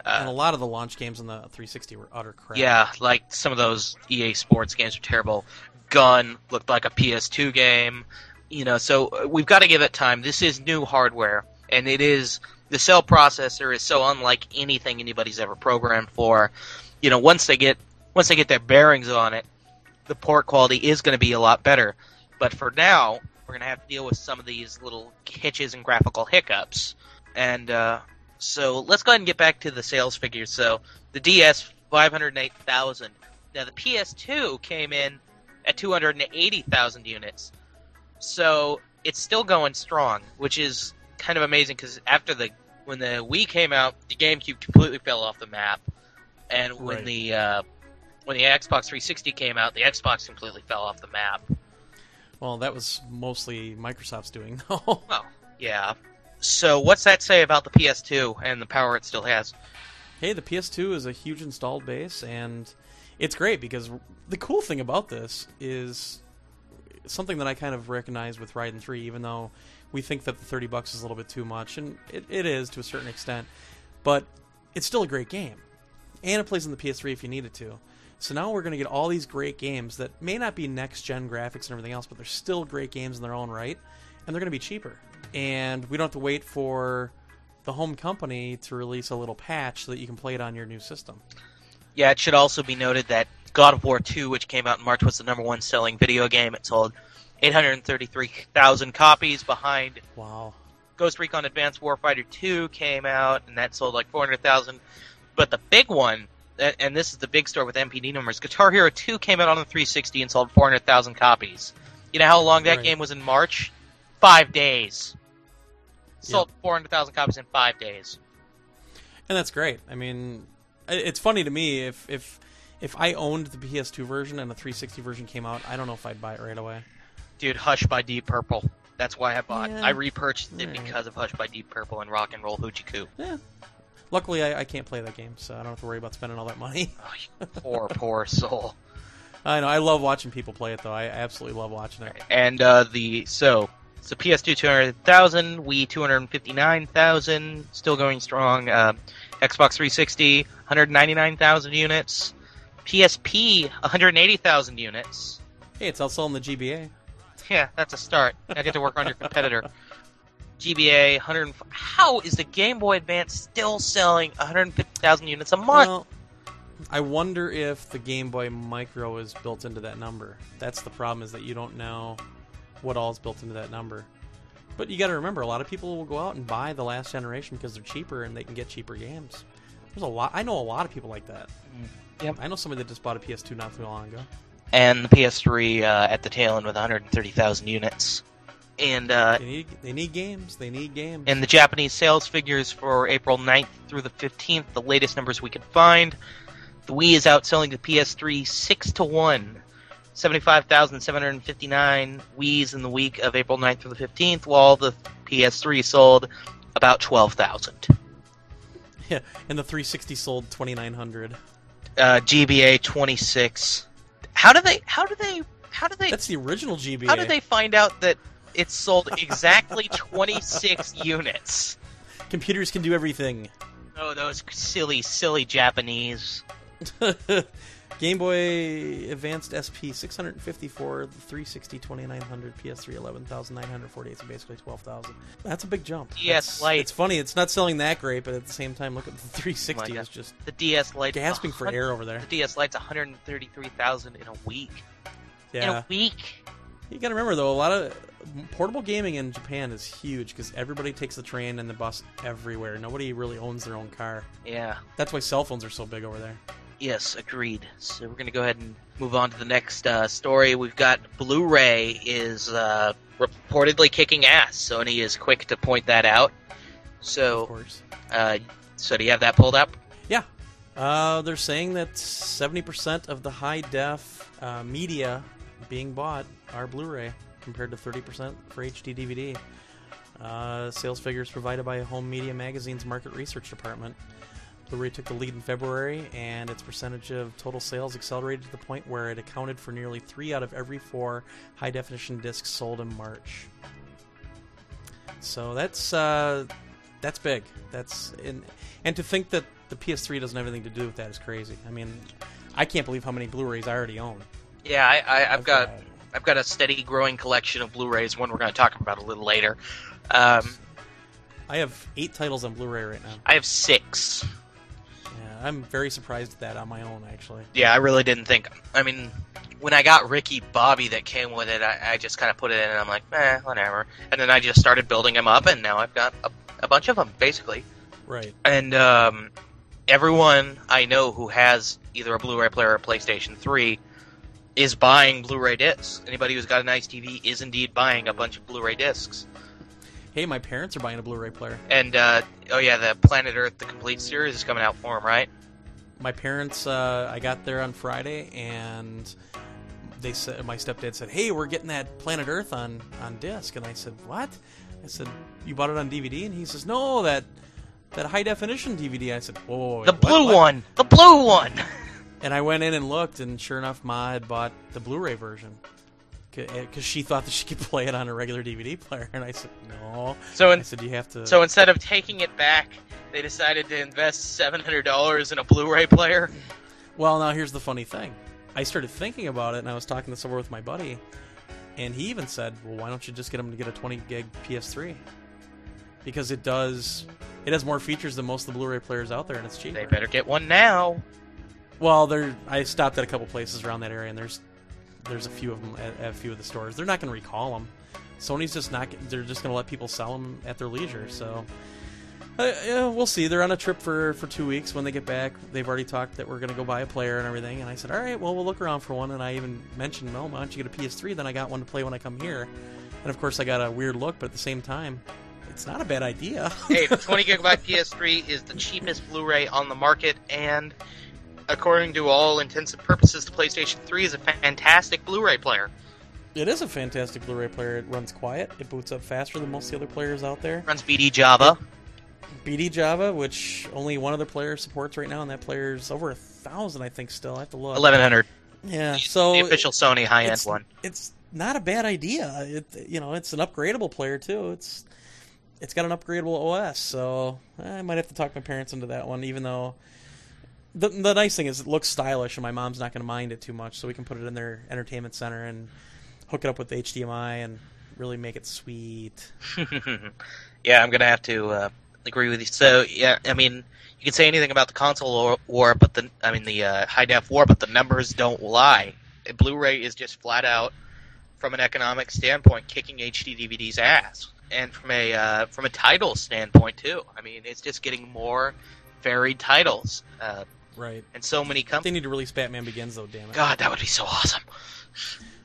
and a
Uh,
lot of the launch games on the 360 were utter crap.
yeah, like some of those EA Sports games were terrible. Gun looked like a PS2 game, you know. So uh, we've got to give it time. This is new hardware, and it is the cell processor is so unlike anything anybody's ever programmed for. You know, once they get once they get their bearings on it, the port quality is going to be a lot better. But for now, we're going to have to deal with some of these little hitches and graphical hiccups. And uh, so let's go ahead and get back to the sales figures. So the DS, 508,000. Now the PS2 came in at 280,000 units. So it's still going strong, which is kind of amazing because after the when the Wii came out, the GameCube completely fell off the map, and when
Right.
the uh, when the Xbox 360 came out, the Xbox completely fell off the map.
Well, that was mostly Microsoft's doing, though.
Well, yeah. So what's that say about the PS2 and the power it still has?
hey, the PS2 is a huge installed base, and it's great because the cool thing about this is something that I kind of recognize with Raiden 3, even though we think that the 30 bucks is a little bit too much, and it, it is to a certain extent, but it's still a great game. And it plays on the PS3 if you need it to. So now we're going to get all these great games that may not be next gen graphics and everything else, but they're still great games in their own right, and they're going to be cheaper. And we don't have to wait for the home company to release a little patch so that you can play it on your new system.
Yeah, it should also be noted that God of War 2, which came out in March, was the number one selling video game. It sold 833,000 copies behind
Wow.
Ghost Recon Advanced Warfighter 2 came out, and that sold like 400,000. But the big one, and this is the big story with NPD numbers, Guitar Hero 2 came out on the 360 and sold 400,000 copies. You know how long that
Right.
game was in March? Five days. Sold 400,000 copies in five days.
And that's great. I mean, it's funny to me if if if I owned the PS2 version and the 360 version came out, I don't know if I'd buy it right away.
Dude, Hush by Deep Purple. That's why I bought.
Yeah.
I repurchased it because of Hush by Deep Purple and Rock and Roll Hoochie Koo.
Yeah. Luckily, I, I can't play that game, so I don't have to worry about spending all that money.
Oh, poor, poor soul.
I know. I love watching people play it, though. I absolutely love watching it.
And uh, the so so PS2 two hundred thousand, Wii two hundred fifty nine thousand, still going strong. Uh, Xbox three sixty, one hundred ninety nine thousand units. PSP, 180,000 units.
Hey, it's outselling the GBA.
Yeah, that's a start. I get to work on your competitor. GBA, 100. How is the Game Boy Advance still selling 150,000 units a month?
Well, I wonder if the Game Boy Micro is built into that number. That's the problem is that you don't know what all is built into that number. But you got to remember, a lot of people will go out and buy the last generation because they're cheaper and they can get cheaper games. There's a lot. I know a lot of people like that.
Yep.
I know somebody that just bought a PS2 not too long ago.
and the PS3 uh, at the tail end with 130,000 units. And uh,
They need they need games. They need games.
and the Japanese sales figures for April 9th through the 15th, the latest numbers we could find. The Wii is outselling the PS3 6 to 1. 75,759 Wii's in the week of April 9th through the 15th, while the PS3 sold about 12,000.
yeah, and the 360 sold 2900.
Uh, GBA 26. How do they? How do they? How do they?
That's the original GBA.
How did they find out that it sold exactly 26 units?
Computers can do everything.
Oh, those silly, silly Japanese.
Game Boy Advanced SP 654, the 360 2900, PS3 11,948, so basically 12,000. That's a big jump.
DS Lite.
It's funny, it's not selling that great, but at the same time, look at the 360
Oh
is just
The DS Lite.
gasping for air over there.
The DS Lite's 133,000 in a week.
Yeah.
In a week.
You gotta remember, though, a lot of portable gaming in Japan is huge because everybody takes the train and the bus everywhere. Nobody really owns their own car.
Yeah.
That's why cell phones are so big over there.
Yes, agreed. So we're gonna go ahead and move on to the next uh, story. We've got Blu-ray is uh, reportedly kicking ass. Sony is quick to point that out.
Of
So,
course.
uh, so do you have that pulled up?
Yeah. Uh, they're saying that 70% of the high def uh, media being bought are Blu ray, compared to 30% for HD DVD. Uh, sales figures provided by Home Media Magazine's market research department. Blu ray took the lead in February, and its percentage of total sales accelerated to the point where it accounted for nearly three out of every four high definition discs sold in March. So that's uh, that's big. That's in, and to think that the PS3 doesn't have anything to do with that is crazy. I mean, I can't believe how many Blu-rays I already own.
Yeah, I, I, I've got I've got a steady growing collection of Blu-rays. One we're going to talk about a little later. Um,
I have eight titles on Blu-ray right now.
I have six.
Yeah, I'm very surprised at that on my own, actually.
Yeah, I really didn't think. I mean, when I got Ricky Bobby that came with it, I, I just kind of put it in, and I'm like, eh, whatever. And then I just started building them up, and now I've got a, a bunch of them, basically.
Right.
And um, everyone I know who has either a Blu-ray player or a PlayStation 3 is buying Blu-ray discs. Anybody who's got a nice TV is indeed buying a bunch of Blu-ray discs.
Hey, my parents are buying a Blu-ray player.
And uh, oh yeah, the Planet Earth the complete series is coming out for them, right?
My parents, uh, I got there on Friday, and they said my stepdad said, "Hey, we're getting that Planet Earth on on disc," and I said, "What?" I said, "You bought it on DVD?" And he says, "No, that that high definition DVD." I said, "Whoa, whoa, whoa
The blue
what?"
one, the blue one.
And I went in and looked, and sure enough, Ma had bought the Blu-ray version because eh, she thought that she could play it on a regular DVD player. And I said, "No."
So
I said, "You have to."
so instead of taking it back, they decided to invest seven hundred dollars in a Blu-ray player.
Well, now here's the funny thing. I started thinking about it, and I was talking this over with my buddy, and he even said, "Well, why don't you just get him to get a 20 gig PS3? Because it does, it has more features than most of the Blu-ray players out there, and it's cheaper."
They better get one now.
Well, there, I stopped at a couple places around that area, and there's, there's a few of them at, at a few of the stores. They're not going to recall them. Sony's just not. They're just going to let people sell them at their leisure. So, uh, yeah, we'll see. They're on a trip for for two weeks. When they get back, they've already talked that we're going to go buy a player and everything. And I said, all right, well, we'll look around for one. And I even mentioned, well, why don't you get a PS3? Then I got one to play when I come here. And of course, I got a weird look, but at the same time, it's not a bad idea.
hey, the 20 gigabyte PS3 is the cheapest Blu-ray on the market, and according to all intents and purposes, the PlayStation 3 is a fantastic Blu-ray player.
it is a fantastic Blu-ray player. It runs quiet. It boots up faster than most of the other players out there.
Runs BD Java.
BD Java, which only one other player supports right now, and that player's over a thousand, I think. Still, I have to look.
1100.
Yeah, so
the official Sony high-end one.
It's not a bad idea. It, you know, it's an upgradable player too. It's it's got an upgradable OS, so I might have to talk my parents into that one. Even though the the nice thing is it looks stylish, and my mom's not going to mind it too much, so we can put it in their entertainment center and hook it up with HDMI and really make it sweet.
yeah, I'm gonna have to uh, agree with you. So yeah, I mean, you can say anything about the console war, war but the I mean the uh, high def war, but the numbers don't lie. Blu-ray is just flat out, from an economic standpoint, kicking HD DVD's ass, and from a uh, from a title standpoint too. I mean, it's just getting more varied titles. Uh,
Right.
and so many companies.
They need to release Batman Begins though, damn it.
God, that would be so awesome.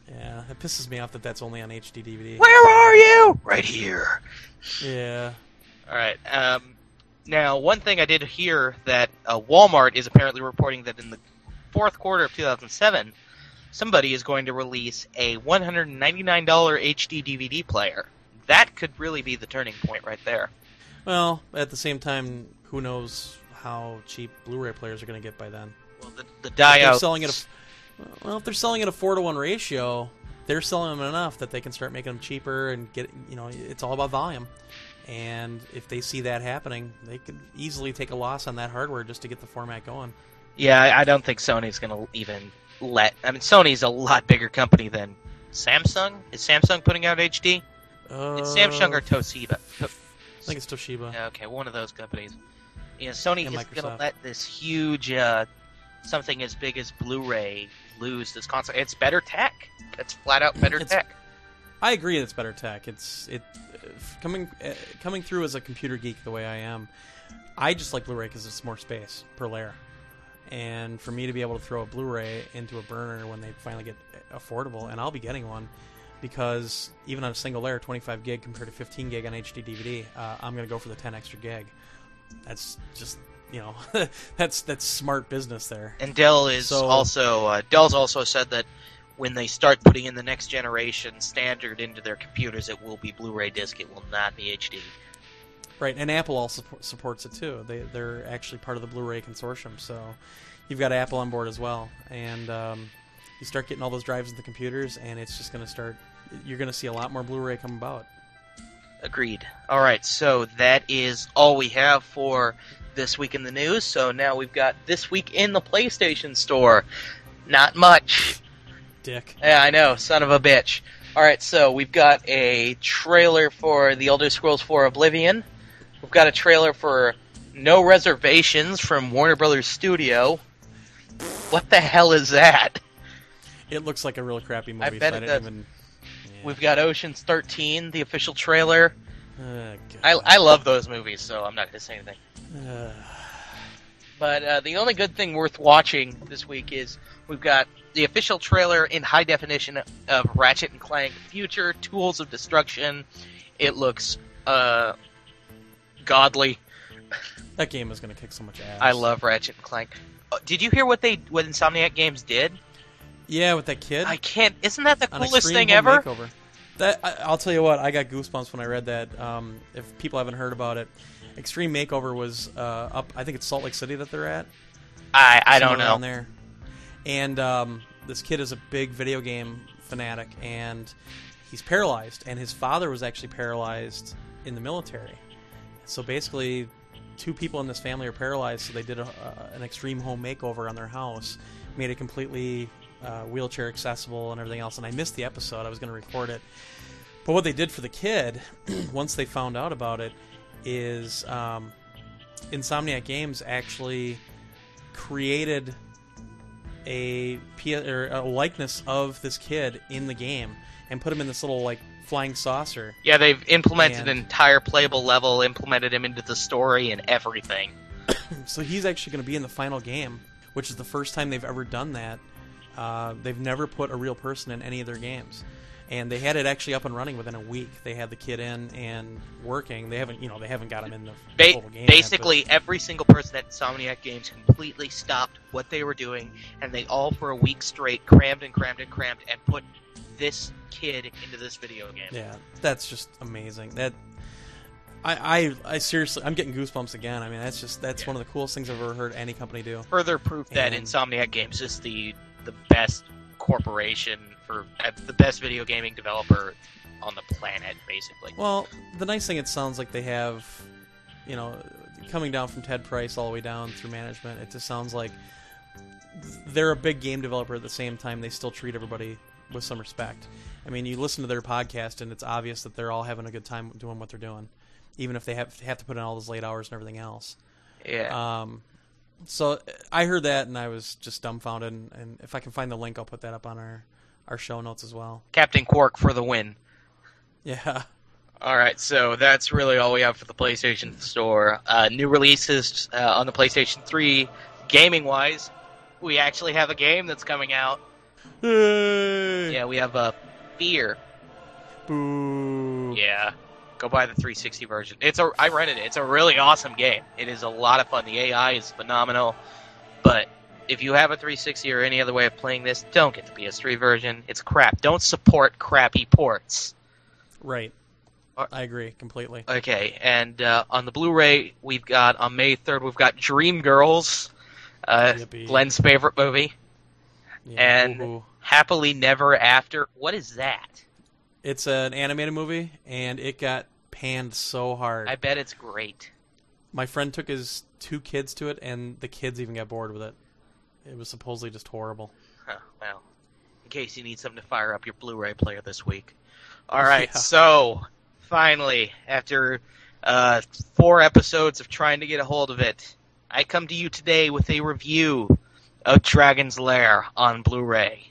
Yeah, it pisses me off that that's only on HD DVD.
Where are you? Right here.
Yeah.
All right. Um, now, one thing I did hear that uh, Walmart is apparently reporting that in the fourth quarter of 2007, somebody is going to release a $199 HD DVD player. That could really be the turning point right there.
Well, at the same time, who knows how cheap Blu-ray players are going to get by then?
Well, the, the
they're
die-out.
selling it. A, well, if they're selling it a four to one ratio, they're selling them enough that they can start making them cheaper and get. You know, it's all about volume. And if they see that happening, they could easily take a loss on that hardware just to get the format going.
Yeah, I don't think Sony's going to even let. I mean, Sony's a lot bigger company than Samsung. Is Samsung putting out HD?
Uh,
It's Samsung or Toshiba.
I think it's Toshiba.
Yeah, okay, one of those companies. Yeah, Sony is going to let this huge, uh, something as big as Blu-ray lose this console. It's better tech. It's flat out better
It's-
tech.
I agree. It's better tech. It's it uh, coming uh, coming through as a computer geek the way I am. I just like Blu-ray because it's more space per layer, and for me to be able to throw a Blu-ray into a burner when they finally get affordable, and I'll be getting one because even on a single layer, 25 gig compared to 15 gig on HD DVD, uh, I'm going to go for the 10 extra gig. That's just you know that's that's smart business there.
And Dell is
So-
also uh, Dell's also said that when they start putting in the next generation standard into their computers, it will be Blu-ray disc. It will not be HD.
Right, and Apple also supports it too. They they're actually part of the Blu-ray consortium, so you've got Apple on board as well. And um, you start getting all those drives in the computers, and it's just going to start. You're going to see a lot more Blu-ray come about.
Agreed. All right, so that is all we have for this week in the news. So now we've got this week in the PlayStation Store. Not much.
Dick.
Yeah, I know, son of a bitch. All right, so we've got a trailer for The Elder Scrolls 4 Oblivion. We've got a trailer for No Reservations from Warner Brothers Studio. What the hell is that?
It looks like a real crappy movie.
I bet
so
it
I
does.
didn't even. Yeah.
We've got Ocean's 13, the official trailer.
Uh,
I, I love those movies, so I'm not going to say anything.
Uh,
But uh, the only good thing worth watching this week is we've got the official trailer in high definition of Ratchet and Clank Future Tools of Destruction. It looks uh, godly.
that game is going to kick so much ass.
I love Ratchet and Clank. Uh, Did you hear what they what Insomniac Games did?
Yeah, with that kid.
I can't. Isn't that the coolest thing ever?
Makeover. That I, I'll tell you what, I got goosebumps when I read that. Um, if people haven't heard about it, Extreme Makeover was uh, up. I think it's Salt Lake City that they're at.
I I don't know.
there. And um, this kid is a big video game fanatic, and he's paralyzed. And his father was actually paralyzed in the military. So basically, two people in this family are paralyzed. So they did a, uh, an extreme home makeover on their house, made it completely uh, wheelchair accessible and everything else. And I missed the episode. I was going to record it. But what they did for the kid, once they found out about it, is um, Insomniac Games actually created a, P- or a likeness of this kid in the game and put him in this little like flying saucer.
Yeah, they've implemented
And-
an entire playable level, implemented him into the story and everything.
So he's actually going to be in the final game, which is the first time they've ever done that. Uh, they've never put a real person in any of their games, and they had it actually up and running within a week. They had the kid in and working. They haven't, you know, they haven't got him in the
Ba-
total game. yet,
basically, every single person at Insomniac Games completely stopped what they were doing, and they all, for a week straight, crammed and crammed and crammed and put this kid into this video game.
Yeah, that's just amazing. That I, I, I seriously, I'm getting goosebumps again. I mean, that's just that's
Yeah.
one of the coolest things I've ever heard any company do.
Further proof that Insomniac Games is the the best corporation for uh, the best video gaming developer on the planet, basically.
Well, the nice thing, it sounds like they have, you know, coming down from Ted Price all the way down through management, it just sounds like they're a big game developer at the same time they still treat everybody with some respect. I mean, you listen to their podcast and it's obvious that they're all having a good time doing what they're doing, even if they have have to put in all those late hours and everything else.
Yeah.
Um, so I heard that and I was just dumbfounded. And, and if I can find the link, I'll put that up on our our show notes as well.
Captain Qwark for the win.
Yeah.
All right, so that's really all we have for the PlayStation Store. Uh, new releases uh, on the PlayStation 3, gaming wise, we actually have a game that's coming out. Yeah, we have uh, Fear.
Boo.
Yeah, go buy the 360 version. It's a I rented it. It's a really awesome game. It is a lot of fun. The AI is phenomenal, but if you have a 360 or any other way of playing this, don't get the PS3 version. It's crap. Don't support crappy ports.
Right.
Uh,
I agree completely.
Okay, and uh, on the Blu-ray, we've got on May 3rd, we've got Dreamgirls, uh,
Yippee.
Glenn's favorite movie,
Yeah,
and-
boo-hoo.
Happily Never After. What is that?
It's an animated movie, and it got panned so hard.
I bet it's great.
My friend took his two kids to it, and the kids even got bored with it. It was supposedly just horrible.
Huh, well, in case you need something to fire up your Blu-ray player this week. All right,
Yeah.
so finally, after uh, four episodes of trying to get a hold of it, I come to you today with a review of Dragon's Lair on Blu-ray.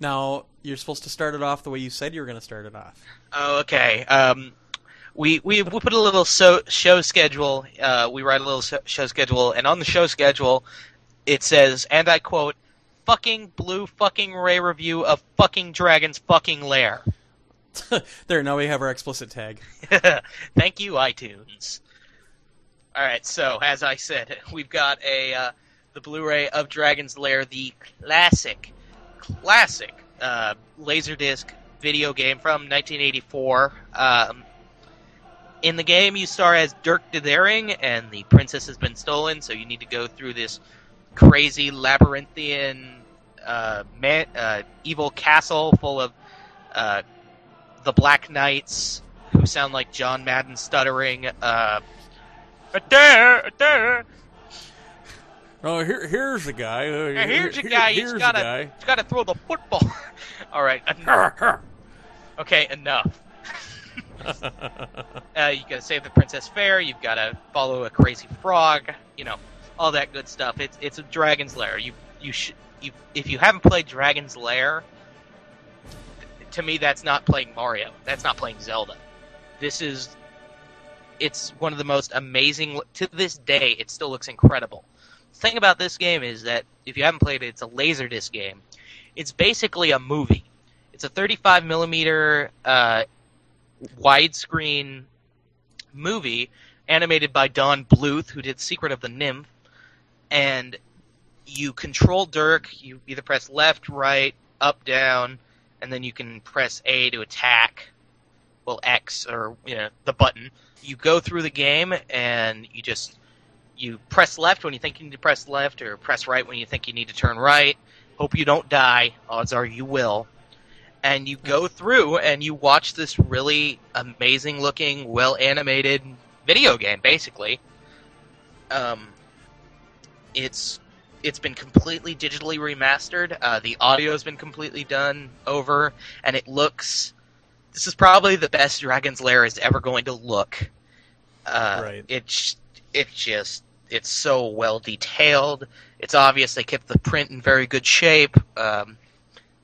Now you're supposed to start it off the way you said you were going to start it off.
Oh, okay. Um, we, we we put a little so, show schedule. Uh, we write a little so, show schedule, and on the show schedule, it says, and I quote, "Fucking blue fucking ray review of fucking Dragon's fucking lair."
there, now we have our explicit tag.
Thank you, iTunes. All right, so as I said, we've got a uh, the Blu-ray of Dragon's Lair, the classic, classic uh, Laserdisc video game from 1984. Um, in the game, you star as Dirk the Daring, and the princess has been stolen, so you need to go through this crazy labyrinthian uh, man, uh, evil castle full of uh, the Black Knights, who sound like John Madden stuttering. Uh, "Adair, Adair."
Oh, here, here's the guy. Uh,
Now, here's a
here-
guy.
Here's
He's
the
got to
guy.
he's got to throw the football. All right, enough. okay, enough. Uh, you got to save the Princess Fair. You've got to follow a crazy frog. You know, all that good stuff. It's it's a Dragon's Lair. You you should you if you haven't played Dragon's Lair, to me that's not playing Mario. That's not playing Zelda. This is it's one of the most amazing to this day. It still looks incredible. Thing about this game is that if you haven't played it, it's a laserdisc game. It's basically a movie. It's a 35 millimeter uh, widescreen movie animated by Don Bluth, who did Secret of the NIMH, and you control Dirk. You either press left, right, up, down, and then you can press A to attack. Well, X or you know the button. You go through the game and you just you press left when you think you need to press left, or press right when you think you need to turn right. Hope you don't die. Odds are you will and you go through and you watch this really amazing looking, well animated video game. Basically, um, it's it's been completely digitally remastered. Uh, the audio's been completely done over, and it looks. This is probably the best Dragon's Lair is ever going to look. Uh,
Right.
It's it's just it's so well detailed. It's obvious they kept the print in very good shape. Um,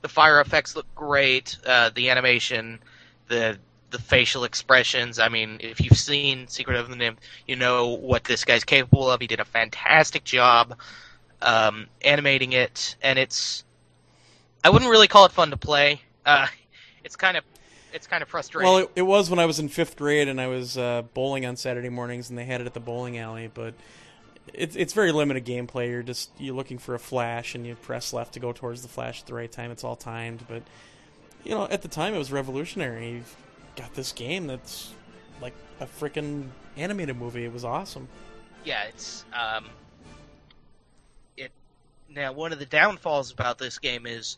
the fire effects look great. Uh, the animation, the the facial expressions. I mean, if you've seen Secret of the NIMH, you know what this guy's capable of. He did a fantastic job um, animating it, and it's. I wouldn't really call it fun to play. Uh, it's kind of it's kind of frustrating.
Well, it, it was when I was in fifth grade and I was uh, bowling on Saturday mornings, and they had it at the bowling alley. But it's it's very limited gameplay. You're just you're looking for a flash, and you press left to go towards the flash at the right time. It's all timed, but you know at the time it was revolutionary. You've got this game that's like a freaking animated movie. It was awesome.
yeah, it's um, it. Now, one of the downfalls about this game is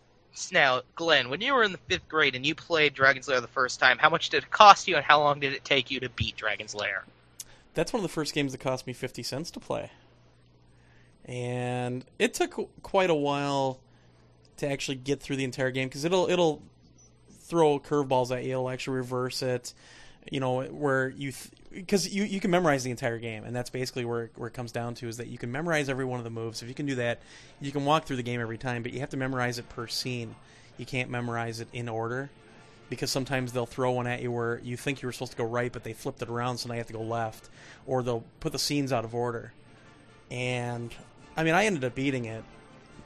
now, Glenn, when you were in the fifth grade and you played Dragon's Lair the first time, how much did it cost you, and how long did it take you to beat Dragon's Lair?
that's one of the first games that cost me 50 cents to play. And it took quite a while to actually get through the entire game because it'll it'll throw curveballs at you, it'll actually reverse it, you know, where you because you you can memorize the entire game, and that's basically where where it comes down to is that you can memorize every one of the moves. If you can do that, you can walk through the game every time, but you have to memorize it per scene. You can't memorize it in order because sometimes they'll throw one at you where you think you were supposed to go right, but they flipped it around, so now you have to go left, or they'll put the scenes out of order. And I mean, I ended up beating it,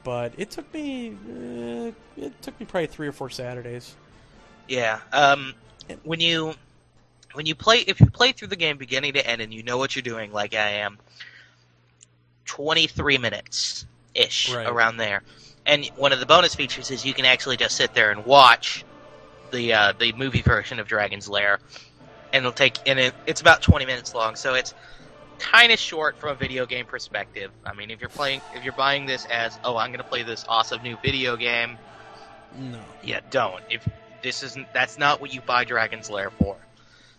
but it took me uh, it took me probably three or four Saturdays.
Yeah. Um, when you when you play if you play through the game beginning to end and you know what you're doing, like I am, twenty three minutes ish
Right.
around there. And one of the bonus features is you can actually just sit there and watch the uh, the movie version of Dragon's Lair, and it'll take and it, it's about twenty minutes long, so it's kind of short from a video game perspective. I mean, if you're playing if you're buying this as oh I'm gonna play this awesome new video game,
No,
yeah, don't. If this isn't that's not what you buy Dragon's Lair for.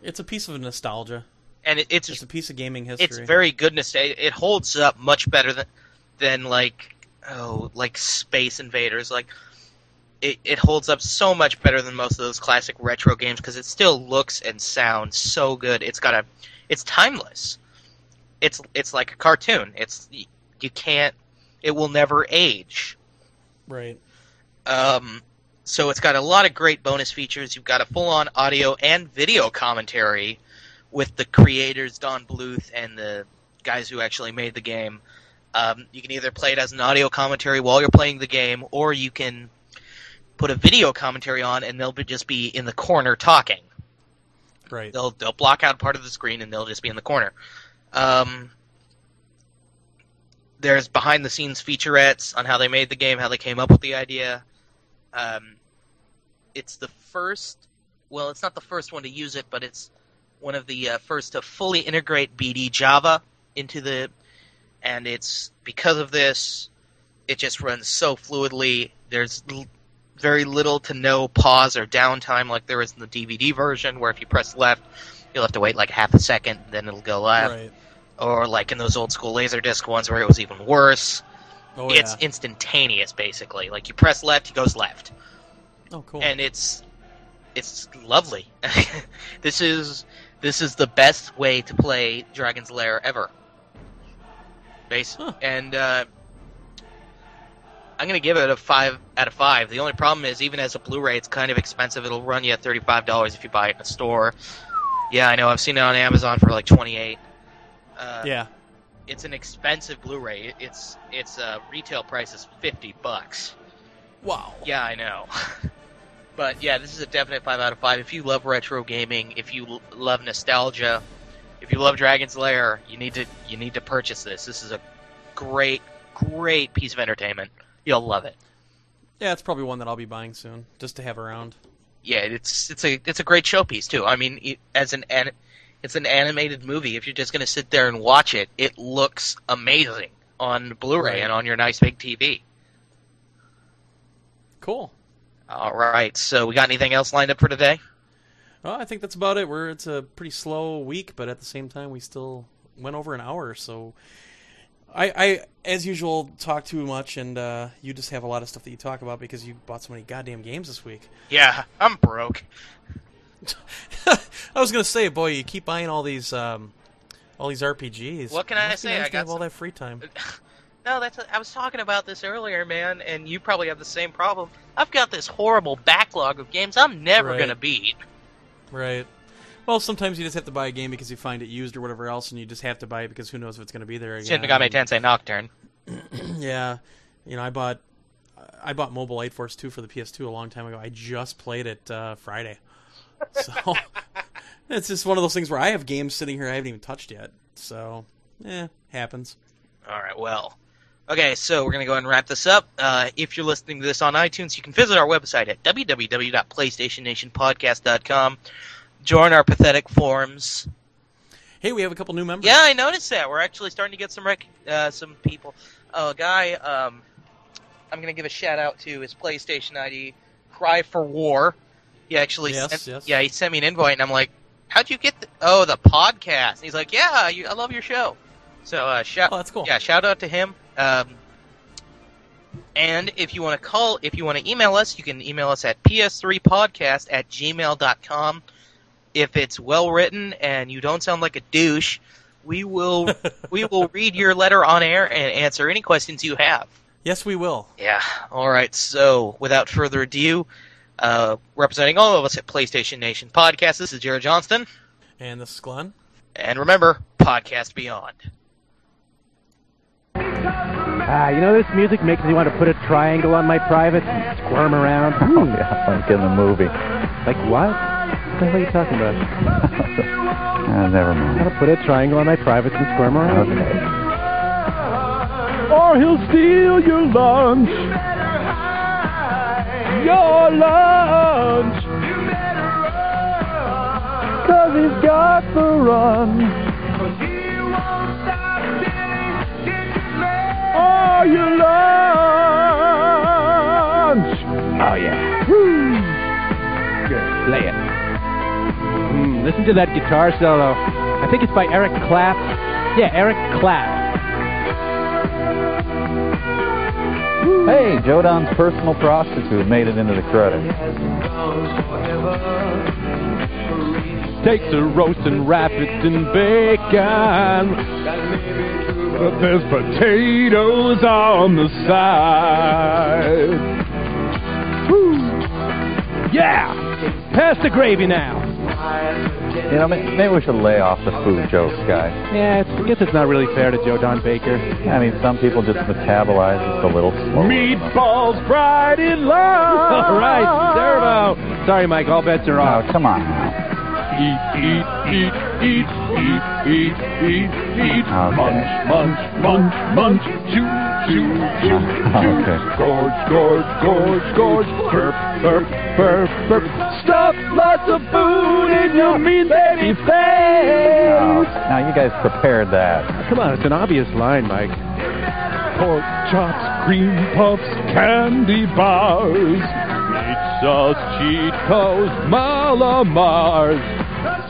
it's a piece of nostalgia.
And it, it's
It's a piece of gaming history.
it's very goodness. It, it holds up much better than than like oh like Space Invaders. Like it, it holds up so much better than most of those classic retro games because it still looks and sounds so good. It's got a it's timeless. It's it's like a cartoon. It's you can't. It will never age.
right.
Um, so it's got a lot of great bonus features. You've got a full-on audio and video commentary with the creators Don Bluth and the guys who actually made the game. Um, you can either play it as an audio commentary while you're playing the game, or you can put a video commentary on, and they'll be, just be in the corner talking.
Right.
They'll they'll block out part of the screen, and they'll just be in the corner. Um, there's behind the scenes featurettes on how they made the game, how they came up with the idea. Um, it's the first, well, it's not the first one to use it, but it's one of the uh, first to fully integrate BD Java into the, and it's because of this, it just runs so fluidly. There's l- very little to no pause or downtime like there is in the DVD version, where if you press left, you'll have to wait like half a second, then it'll go left
Right.
Or like in those old school Laserdisc ones where it was even worse.
Oh
it's
yeah.
instantaneous, basically. Like you press left, he goes left,
oh cool.
and it's it's lovely. this is this is the best way to play Dragon's Lair ever. Base
Huh.
and uh, I'm gonna give it a five out of five. The only problem is, even as a Blu-ray, it's kind of expensive. It'll run you thirty-five dollars if you buy it in a store. Yeah, I know. I've seen it on Amazon for like twenty-eight. Uh,
yeah.
it's an expensive Blu-ray. It's its uh, retail price is fifty bucks.
Wow.
Yeah, I know. but yeah, this is a definite five out of five. If you love retro gaming, if you l- love nostalgia, if you love Dragon's Lair, you need to you need to purchase this. This is a great great piece of entertainment. You'll love it.
Yeah, it's probably one that I'll be buying soon, just to have around.
Yeah, it's it's a it's a great showpiece too. I mean, as an an it's an animated movie. If you're just gonna sit there and watch it, it looks amazing on Blu-ray
Right.
and on your nice big TV.
Cool.
All right. So we got anything else lined up for today?
Well, I think that's about it. We're it's a pretty slow week, but at the same time, we still went over an hour. So, I, I as usual talk too much, and uh, you just have a lot of stuff that you talk about because you bought so many goddamn games this week.
Yeah, I'm broke.
I was gonna say, boy, you keep buying all these um, all these RPGs.
What can I say?
nice
I got
have all that free time.
No, that's I was talking about this earlier, man, and you probably have the same problem. I've got this horrible backlog of games I'm never
Right.
gonna beat.
Right. Well, sometimes you just have to buy a game because you find it used or whatever else, and you just have to buy it because who knows if it's going to be there again.
Shin Megami Tensei Nocturne.
Yeah, you know, I bought I bought Mobile Light Force 2 for the PS2 a long time ago. I just played it uh, Friday, so it's just one of those things where I have games sitting here I haven't even touched yet. So, eh, happens.
All right, well. Okay, so we're going to go ahead and wrap this up. Uh, if you're listening to this on iTunes, you can visit our website at www.playstationnationpodcast.com. Join our pathetic forums.
Hey, we have a couple new members.
Yeah, I noticed that. We're actually starting to get some rec- uh, some people. Oh, a guy um, I'm going to give a shout out to his PlayStation ID, Cry for War. He actually
Yes,
sent,
yes.
yeah, he sent me an invite, and I'm like, how'd you get the, oh, the podcast? And he's like, yeah, you, I love your show. So, uh, shout,
Oh, that's cool.
yeah, shout out to him. Um, and if you want to call, if you want to email us, you can email us at ps3podcast at gmail.com. If it's well written and you don't sound like a douche, we will we will read your letter on air and answer any questions you have.
Yes, we will.
Yeah. All right. So, without further ado, uh, representing all of us at PlayStation Nation Podcast, this is Jarrod Johnston,
And this is Glenn.
and remember, Podcast Beyond.
Ah, you know this music makes me want to put a triangle on my private and squirm around.
Oh, yeah, like in the movie.
Like what? What the hell are you talking about?
Ah, never
I
mind.
gotta put a triangle on my private and squirm around.
Okay.
Or he'll steal your lunch. Your lunch. Cause he's got the run. Or your lunch. Oh, yeah. Woo. Good. Play it. Mm, listen to that guitar solo. I think it's by Eric Clapp. Yeah, Eric Clapp.
Hey, Joe Don's personal prostitute made it into the credits.
takes a roast and wrap it in bacon. But there's potatoes on the side. Woo. Yeah! Pass the gravy now.
You know, maybe we should lay off the food jokes, guys.
Yeah, it's, I guess it's not really fair to Joe Don Baker.
I mean, some people just metabolize just a little slower.
Meatballs fried in love. All right, Servo. Sorry, Mike. All bets are
Oh,
off.
come on now.
Eat, eat, eat, eat, eat, eat, eat, eat.
Okay.
Munch, munch, munch, munch. Chew, chew, chew, chew.
Okay.
Gorge, gorge, gorge, gorge. Burp, burp, burp, burp. Stuff lots of food in your mean baby
Oh,
face.
now you guys prepared that.
Come on, it's an obvious line, Mike. Pork chops, cream puffs, candy bars, pizzas, Cheetos, Mallomars.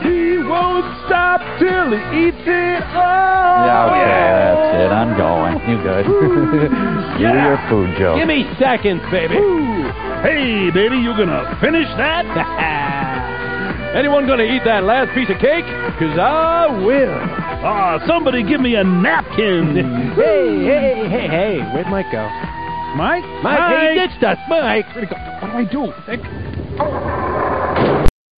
He won't stop till he eats it all.
Yeah, okay, that's it. I'm going. You good? you
Yeah.
your food joke.
Give me seconds, baby. Hey, baby, you gonna finish that? Anyone gonna eat that last piece of cake? Cause I will. Ah, somebody give me a napkin. hey, hey, hey, hey. Where'd Mike go? Mike? Mike, he ditched us. Mike. Where'd he go? What do I do? Think.